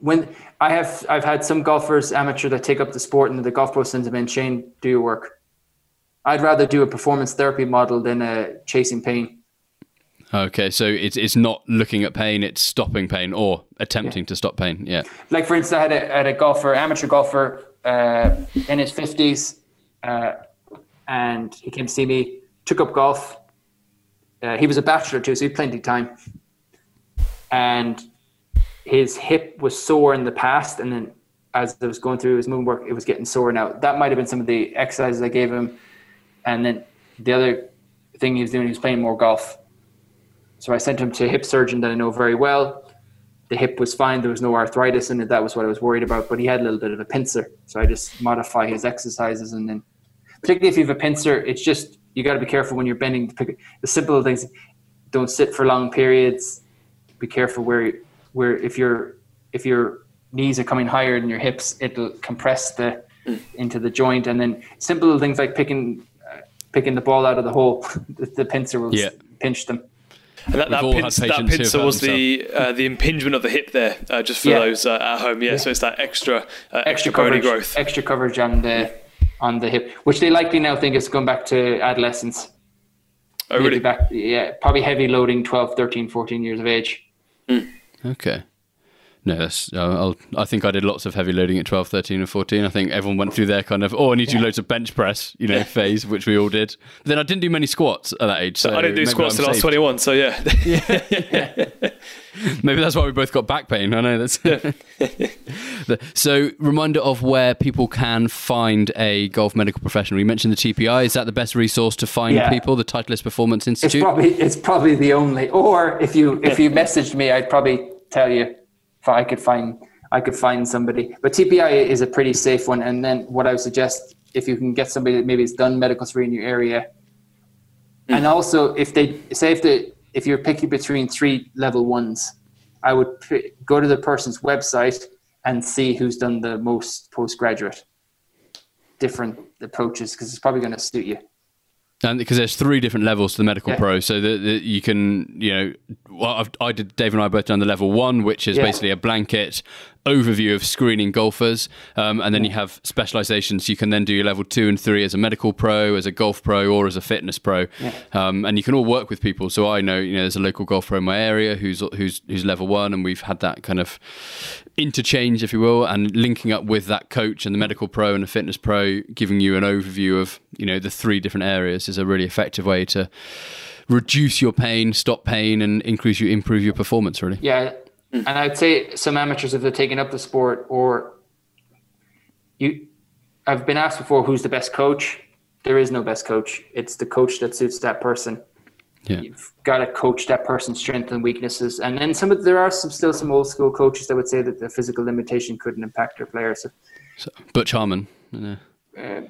when I have I've had some golfers amateur that take up the sport and the golf pro sends them in Shane do your work. I'd rather do a performance therapy model than a chasing pain. Okay, so it's it's not looking at pain; it's stopping pain or attempting yeah. to stop pain. Yeah. Like for instance, I had a, had a golfer, amateur golfer, uh, in his fifties, uh, and he came to see me. Took up golf. Uh, he was a bachelor too, so he had plenty of time. And his hip was sore in the past, and then as I was going through his movement work, it was getting sore now. That might have been some of the exercises I gave him, and then the other thing he was doing, he was playing more golf. So I sent him to a hip surgeon that I know very well. The hip was fine; there was no arthritis in it. That was what I was worried about. But he had a little bit of a pincer, so I just modify his exercises, and then, particularly if you have a pincer, it's just you got to be careful when you're bending. The simple things: don't sit for long periods. Be careful where where if your if your knees are coming higher than your hips, it'll compress the mm. into the joint, and then simple things like picking picking the ball out of the hole, the, the pincer will yeah. pinch them. And that, that, pincer, that pincer was the uh, the impingement of the hip there, uh, just for yeah. those uh, at home. Yeah, yeah, so it's that extra uh, extra, extra coverage, growth, extra coverage on the on the hip, which they likely now think is going back to adolescence. Oh, really? Back, yeah, probably heavy loading, 12, 13, 14 years of age. Mm. Okay. No, that's, uh, i think I did lots of heavy loading at 12, 13, and 14. I think everyone went through their kind of, oh, I need to yeah. do loads of bench press, you know, phase, which we all did. But then I didn't do many squats at that age. So I didn't do squats until I was 21, so yeah. yeah. Maybe that's why we both got back pain. I know that's. so, reminder of where people can find a golf medical professional. You mentioned the TPI. Is that the best resource to find yeah. people? The Titleist Performance Institute. It's probably it's probably the only. Or if you if you messaged me, I'd probably tell you if I could find I could find somebody. But TPI is a pretty safe one. And then what I would suggest if you can get somebody that maybe has done medical three in your area, mm. and also if they say if they if you're picking between three level ones, I would p- go to the person's website and see who's done the most postgraduate different approaches because it's probably going to suit you and because there's three different levels to the medical yeah. pro, so that, you can, you know, well, I've, i did. Dave and I both done the level one, which is yeah. basically a blanket overview of screening golfers, um, and then you have specializations. You can then do your level two and three as a medical pro, as a golf pro, or as a fitness pro, yeah. um, and you can all work with people. So I know, you know, there's a local golf pro in my area who's who's who's level one, and we've had that kind of interchange, if you will, and linking up with that coach and the medical pro and the fitness pro, giving you an overview of you know the three different areas is a really effective way to reduce your pain, stop pain, and increase you improve your performance. Really, yeah and I'd say some amateurs, if they're taking up the sport, or you, I've been asked before, who's the best coach? There is no best coach. It's the coach that suits that person. Yeah. You've got to coach that person's strengths and weaknesses. And then some of there are some still some old school coaches that would say that the physical limitation couldn't impact their players. So, Butch Harmon. Yeah. Uh,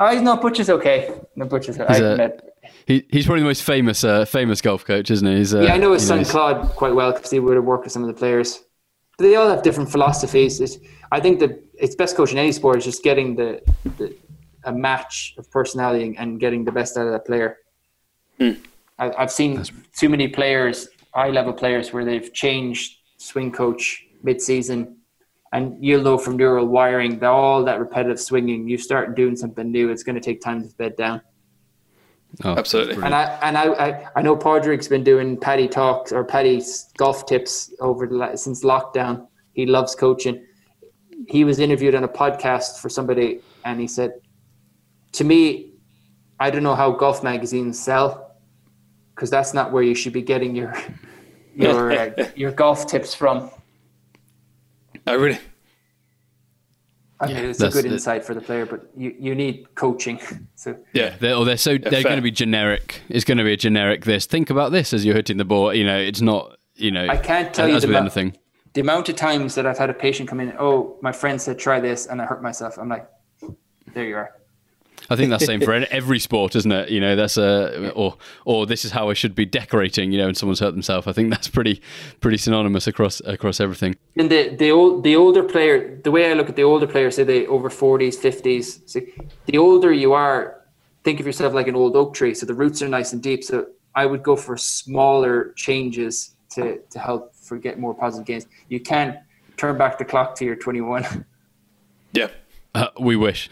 oh, no, Butch is okay. No, Butcher's. is. I met he, he's probably the most famous uh, famous golf coach, isn't he? Uh, yeah, I know his son know, Claude quite well because he would have worked with some of the players. But they all have different philosophies. It's, I think that it's best coach in any sport is just getting the, the a match of personality and getting the best out of that player. Hmm. I, have seen That's... too many players, high level players, where they've changed swing coach mid season, and you'll know from neural wiring that all that repetitive swinging, you start doing something new, it's going to take time to bed down. Oh, Absolutely. And I and I, I, I know Padraig's been doing Paddy talks or Paddy's golf tips over the since lockdown. He loves coaching. He was interviewed on a podcast for somebody, and he said, "To me, I don't know how golf magazines sell, because that's not where you should be getting your your uh, your golf tips from." Oh, really? I mean, it's a good insight for the player, but you, you need coaching. So yeah, they're, or they're so yeah, they're going to be generic. It's going to be a generic. This think about this as you're hitting the ball. You know, it's not. You know, I can't tell you the, with anything. The amount of times that I've had a patient come in. Oh, my friend said try this, and I hurt myself. I'm like, there you are. I think that's the same for every sport, isn't it? You know, that's a or or this is how I should be decorating. You know, and someone's hurt themselves. I think that's pretty pretty synonymous across across everything. And the the old the older player, the way I look at the older players, say they over forties, fifties. The older you are, think of yourself like an old oak tree. So the roots are nice and deep. So I would go for smaller changes to to help for get more positive gains. You can't turn back the clock to your twenty one. Yeah. Uh, we wish.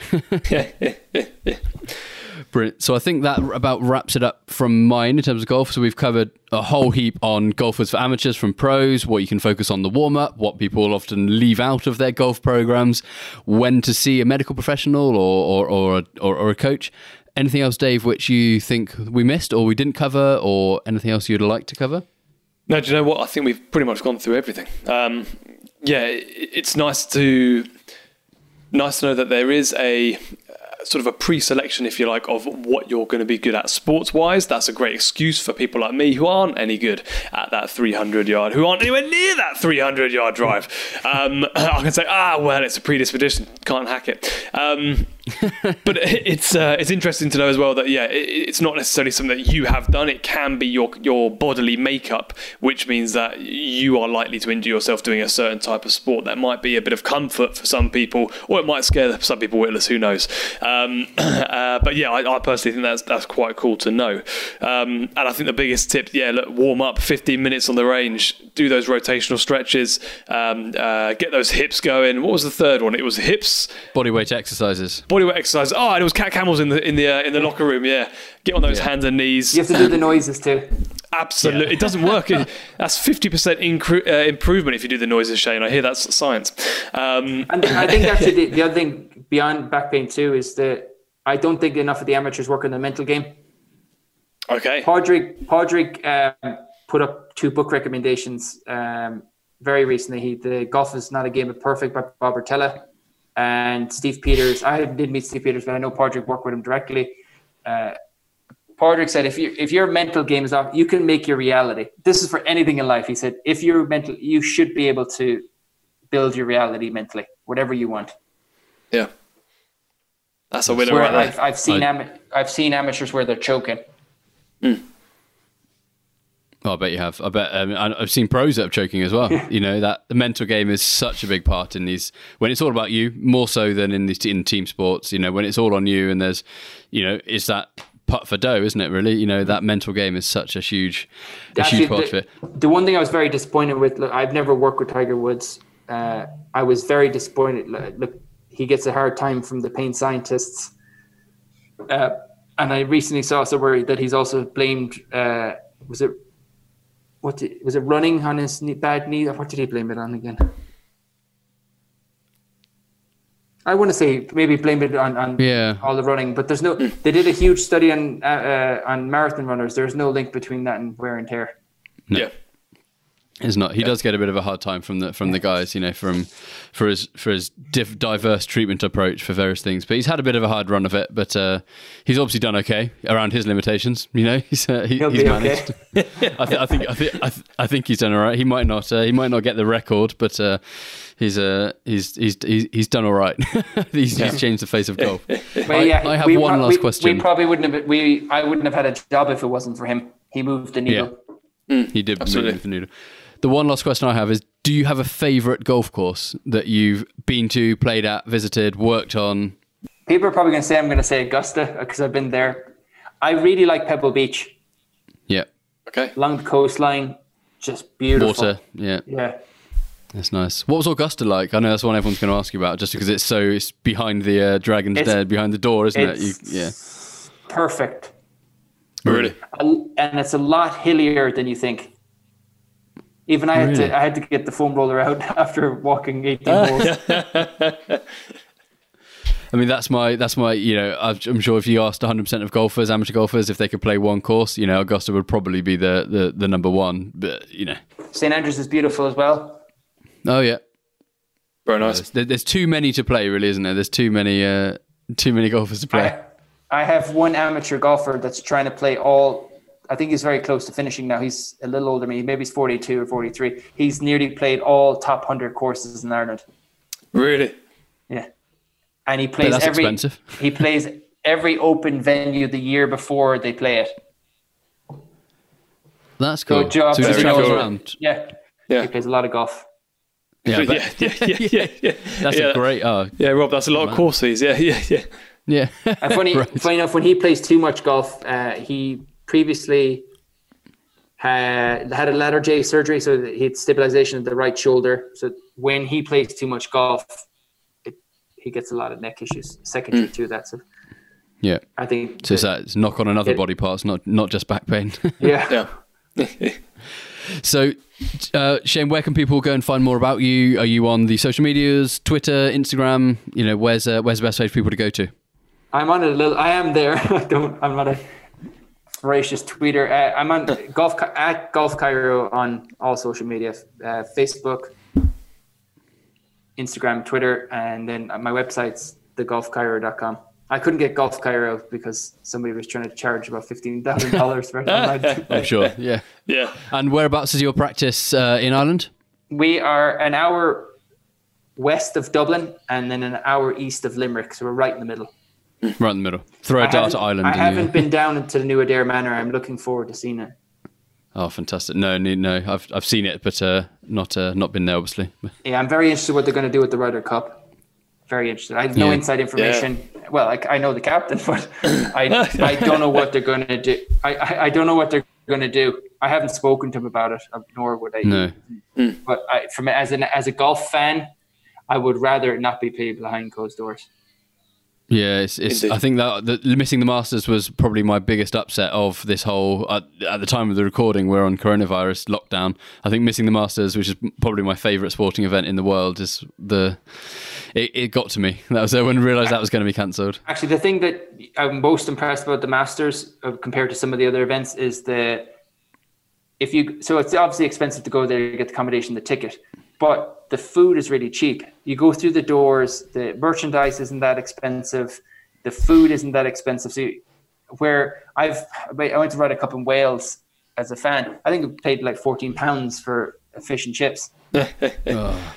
Brilliant. So I think that about wraps it up from mine in terms of golf. So we've covered a whole heap on golfers for amateurs from pros, what you can focus on the warm up, what people often leave out of their golf programs, when to see a medical professional or or or a, or, or a coach. Anything else, Dave, which you think we missed or we didn't cover, or anything else you'd like to cover? No, do you know what? I think we've pretty much gone through everything. Um, yeah, it's nice to nice to know that there is a sort of a pre-selection, if you like, of what you're going to be good at sports-wise. That's a great excuse for people like me who aren't any good at that 300 yard, who aren't anywhere near that 300 yard drive. Um, I can say, ah, well, it's a predisposition, can't hack it. Um, but it's uh, it's interesting to know as well that yeah, it, it's not necessarily something that you have done. It can be your your bodily makeup, which means that you are likely to injure yourself doing a certain type of sport. That might be a bit of comfort for some people, or it might scare some people witless. Who knows? Um, uh, but yeah, I, I, personally think that's that's quite cool to know. Um, and I think the biggest tip, yeah, look, warm up 15 minutes on the range, do those rotational stretches, um, uh, get those hips going. What was the third one? It was hips, body weight exercises bodyweight exercise. Oh, and it was Cat Camels in the in the uh, in the locker room. Yeah, get on those yeah. hands and knees. You have to do the noises too. Absolutely, yeah. it doesn't work. that's fifty percent incre- uh, improvement if you do the noises, Shane. I hear that's science. Um, and I think actually the, the other thing beyond back pain too is that I don't think enough of the amateurs work on the mental game. Okay. Padraig Padraig um, put up two book recommendations um, very recently. He the golf is not a game of perfect by Bob Rotella and Steve Peters. I didn't meet Steve Peters, but I know Padraig worked with him directly. Uh, Padraig said, if you if your mental game is off, you can make your reality. This is for anything in life. He said, if you're mental, you should be able to build your reality mentally, whatever you want. Yeah, that's a winner. Right I've, I've, seen I, I've seen amateurs where they're choking. Mm. Oh, I bet you have. I bet um, I've seen pros that are choking as well. you know that the mental game is such a big part in these. When it's all about you, more so than in these in team sports. You know, when it's all on you, and there's, you know, it's that putt for dough, isn't it? Really, you know, that mental game is such a huge, a Actually, huge part the, of it. The one thing I was very disappointed with. Look, I've never worked with Tiger Woods. Uh, I was very disappointed. Look, he gets a hard time from the pain scientists. Uh, and I recently saw somewhere that he's also blamed. Uh, was it what did, was it running on his knee, bad knee? What did he blame it on again? I want to say maybe blame it on, on yeah. all the running, but there's no. They did a huge study on uh, uh, on marathon runners. There's no link between that and wear and tear. No. Yeah, is not. He yeah. does get a bit of a hard time from the from the guys, you know, from for his for his diff, diverse treatment approach for various things. But he's had a bit of a hard run of it. But uh, he's obviously done okay around his limitations. You know, he's uh, he, he's managed. Okay. I, th- I, think I think I, th- I, think he's done all right. He might not uh, he might not get the record, but uh, he's uh he's he's he's, he's done all right. he's, yeah. he's, changed the face of golf. I, yeah, I, have one pro- last we, question. We probably wouldn't have we I wouldn't have had a job if it wasn't for him. He moved the needle. Yeah. Mm, he did absolutely. move the needle. The one last question I have is do you have a favourite golf course that you've been to, played at, visited, worked on? People are probably going to say I'm going to say Augusta because I've been there. I really like Pebble Beach. Yeah. Okay. Along the coastline, just beautiful. Water, yeah. Yeah. That's nice. What was Augusta like? I know that's one everyone's going to ask you about, just because it's so it's behind the uh, Dragon's it's, Den, behind the door, isn't it? You, yeah. Perfect. Really? And it's a lot hillier than you think. Even I had really? to I had to get the foam roller out after walking 18 holes. I mean, that's my that's my you know. I'm sure if you asked 100 percent of golfers, amateur golfers, if they could play one course, you know, Augusta would probably be the the, the number one. But you know, St Andrews is beautiful as well. Oh yeah, very nice. There's, there's, too many to play, really, isn't there? There's too many uh, too many golfers to play. I, I have one amateur golfer that's trying to play all. I think he's very close to finishing now. He's a little older than me. Maybe he's 42 or 43. He's nearly played all top 100 courses in Ireland. Really? Yeah and he plays every expensive. he plays every open venue the year before they play it. That's cool. Good job. So he travels around. Yeah. Yeah. He plays a lot of golf. Yeah, yeah, yeah, yeah, yeah, yeah. That's yeah. a great. Uh, yeah, Rob, that's a lot of courses. Yeah, yeah, yeah. Yeah. and funny, right. funny enough, when he plays too much golf, uh, he previously had, had a Latarjet surgery, so he had stabilization of the right shoulder. So when he plays too much golf, he gets a lot of neck issues secondary mm. to that. So yeah, I think so. It's, it's knock on another it, body parts, not not just back pain. yeah. yeah. so, uh, Shane, where can people go and find more about you? Are you on the social medias, Twitter, Instagram? You know, where's uh, where's the best place for people to go to? I'm on a little. I am there. I don't. I'm not a voracious tweeter. Uh, I'm on golf at Golf Chiro on all social media, uh, Facebook, Instagram, Twitter, and then my website's thegolfchiro.com. I couldn't get Golf Chiro because somebody was trying to charge about fifteen thousand dollars for it. I'm sure, yeah, yeah. And whereabouts is your practice uh, in Ireland? We are an hour west of Dublin and then an hour east of Limerick, so we're right in the middle. Right in the middle. Throw a dart to Ireland. I haven't you... been down into the new Adare Manor. I'm looking forward to seeing it. Oh, fantastic! No, no, no. I've I've seen it, but uh, not uh, not been there, obviously. Yeah, I'm very interested what they're going to do with the Ryder Cup. Very interested. I have no yeah. inside information. Yeah. Well, I, I know the captain, but I I don't know what they're going to do. I, I, I don't know what they're going to do. I haven't spoken to him about it, nor would I. No. But I, from as an as a golf fan, I would rather not be paid behind closed doors. Yeah, it's, it's I think that the, missing the Masters was probably my biggest upset of this whole. Uh, at the time of the recording, we're on coronavirus lockdown. I think missing the Masters, which is probably my favourite sporting event in the world, is the. It, it got to me. That was when I realised that was going to be cancelled. Actually, the thing that I'm most impressed about the Masters uh, compared to some of the other events is the. If you so it's obviously expensive to go there, you get the accommodation, the ticket, but the food is really cheap. You go through the doors, the merchandise isn't that expensive, the food isn't that expensive. So, you, where I've I went to Ryder Cup in Wales as a fan, I think I paid like fourteen pounds for fish and chips. oh.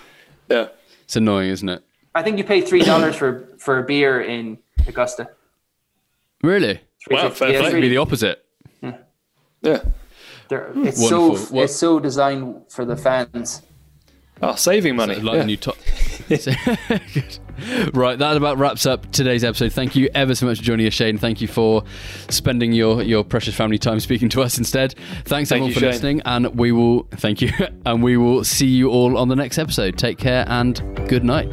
Yeah, it's annoying, isn't it? I think you pay three dollars for for a beer in Augusta. Really? Wow, fair yeah, really, be the opposite. Yeah. yeah. it's Wonderful. so what? it's so designed for the fans. Oh, saving money. So, like yeah. new top. right, that about wraps up today's episode. Thank you ever so much for joining us, Shane. Thank you for spending your, your precious family time speaking to us instead. Thanks thank everyone you, for Shane. listening, and we will thank you, and we will see you all on the next episode. Take care and good night.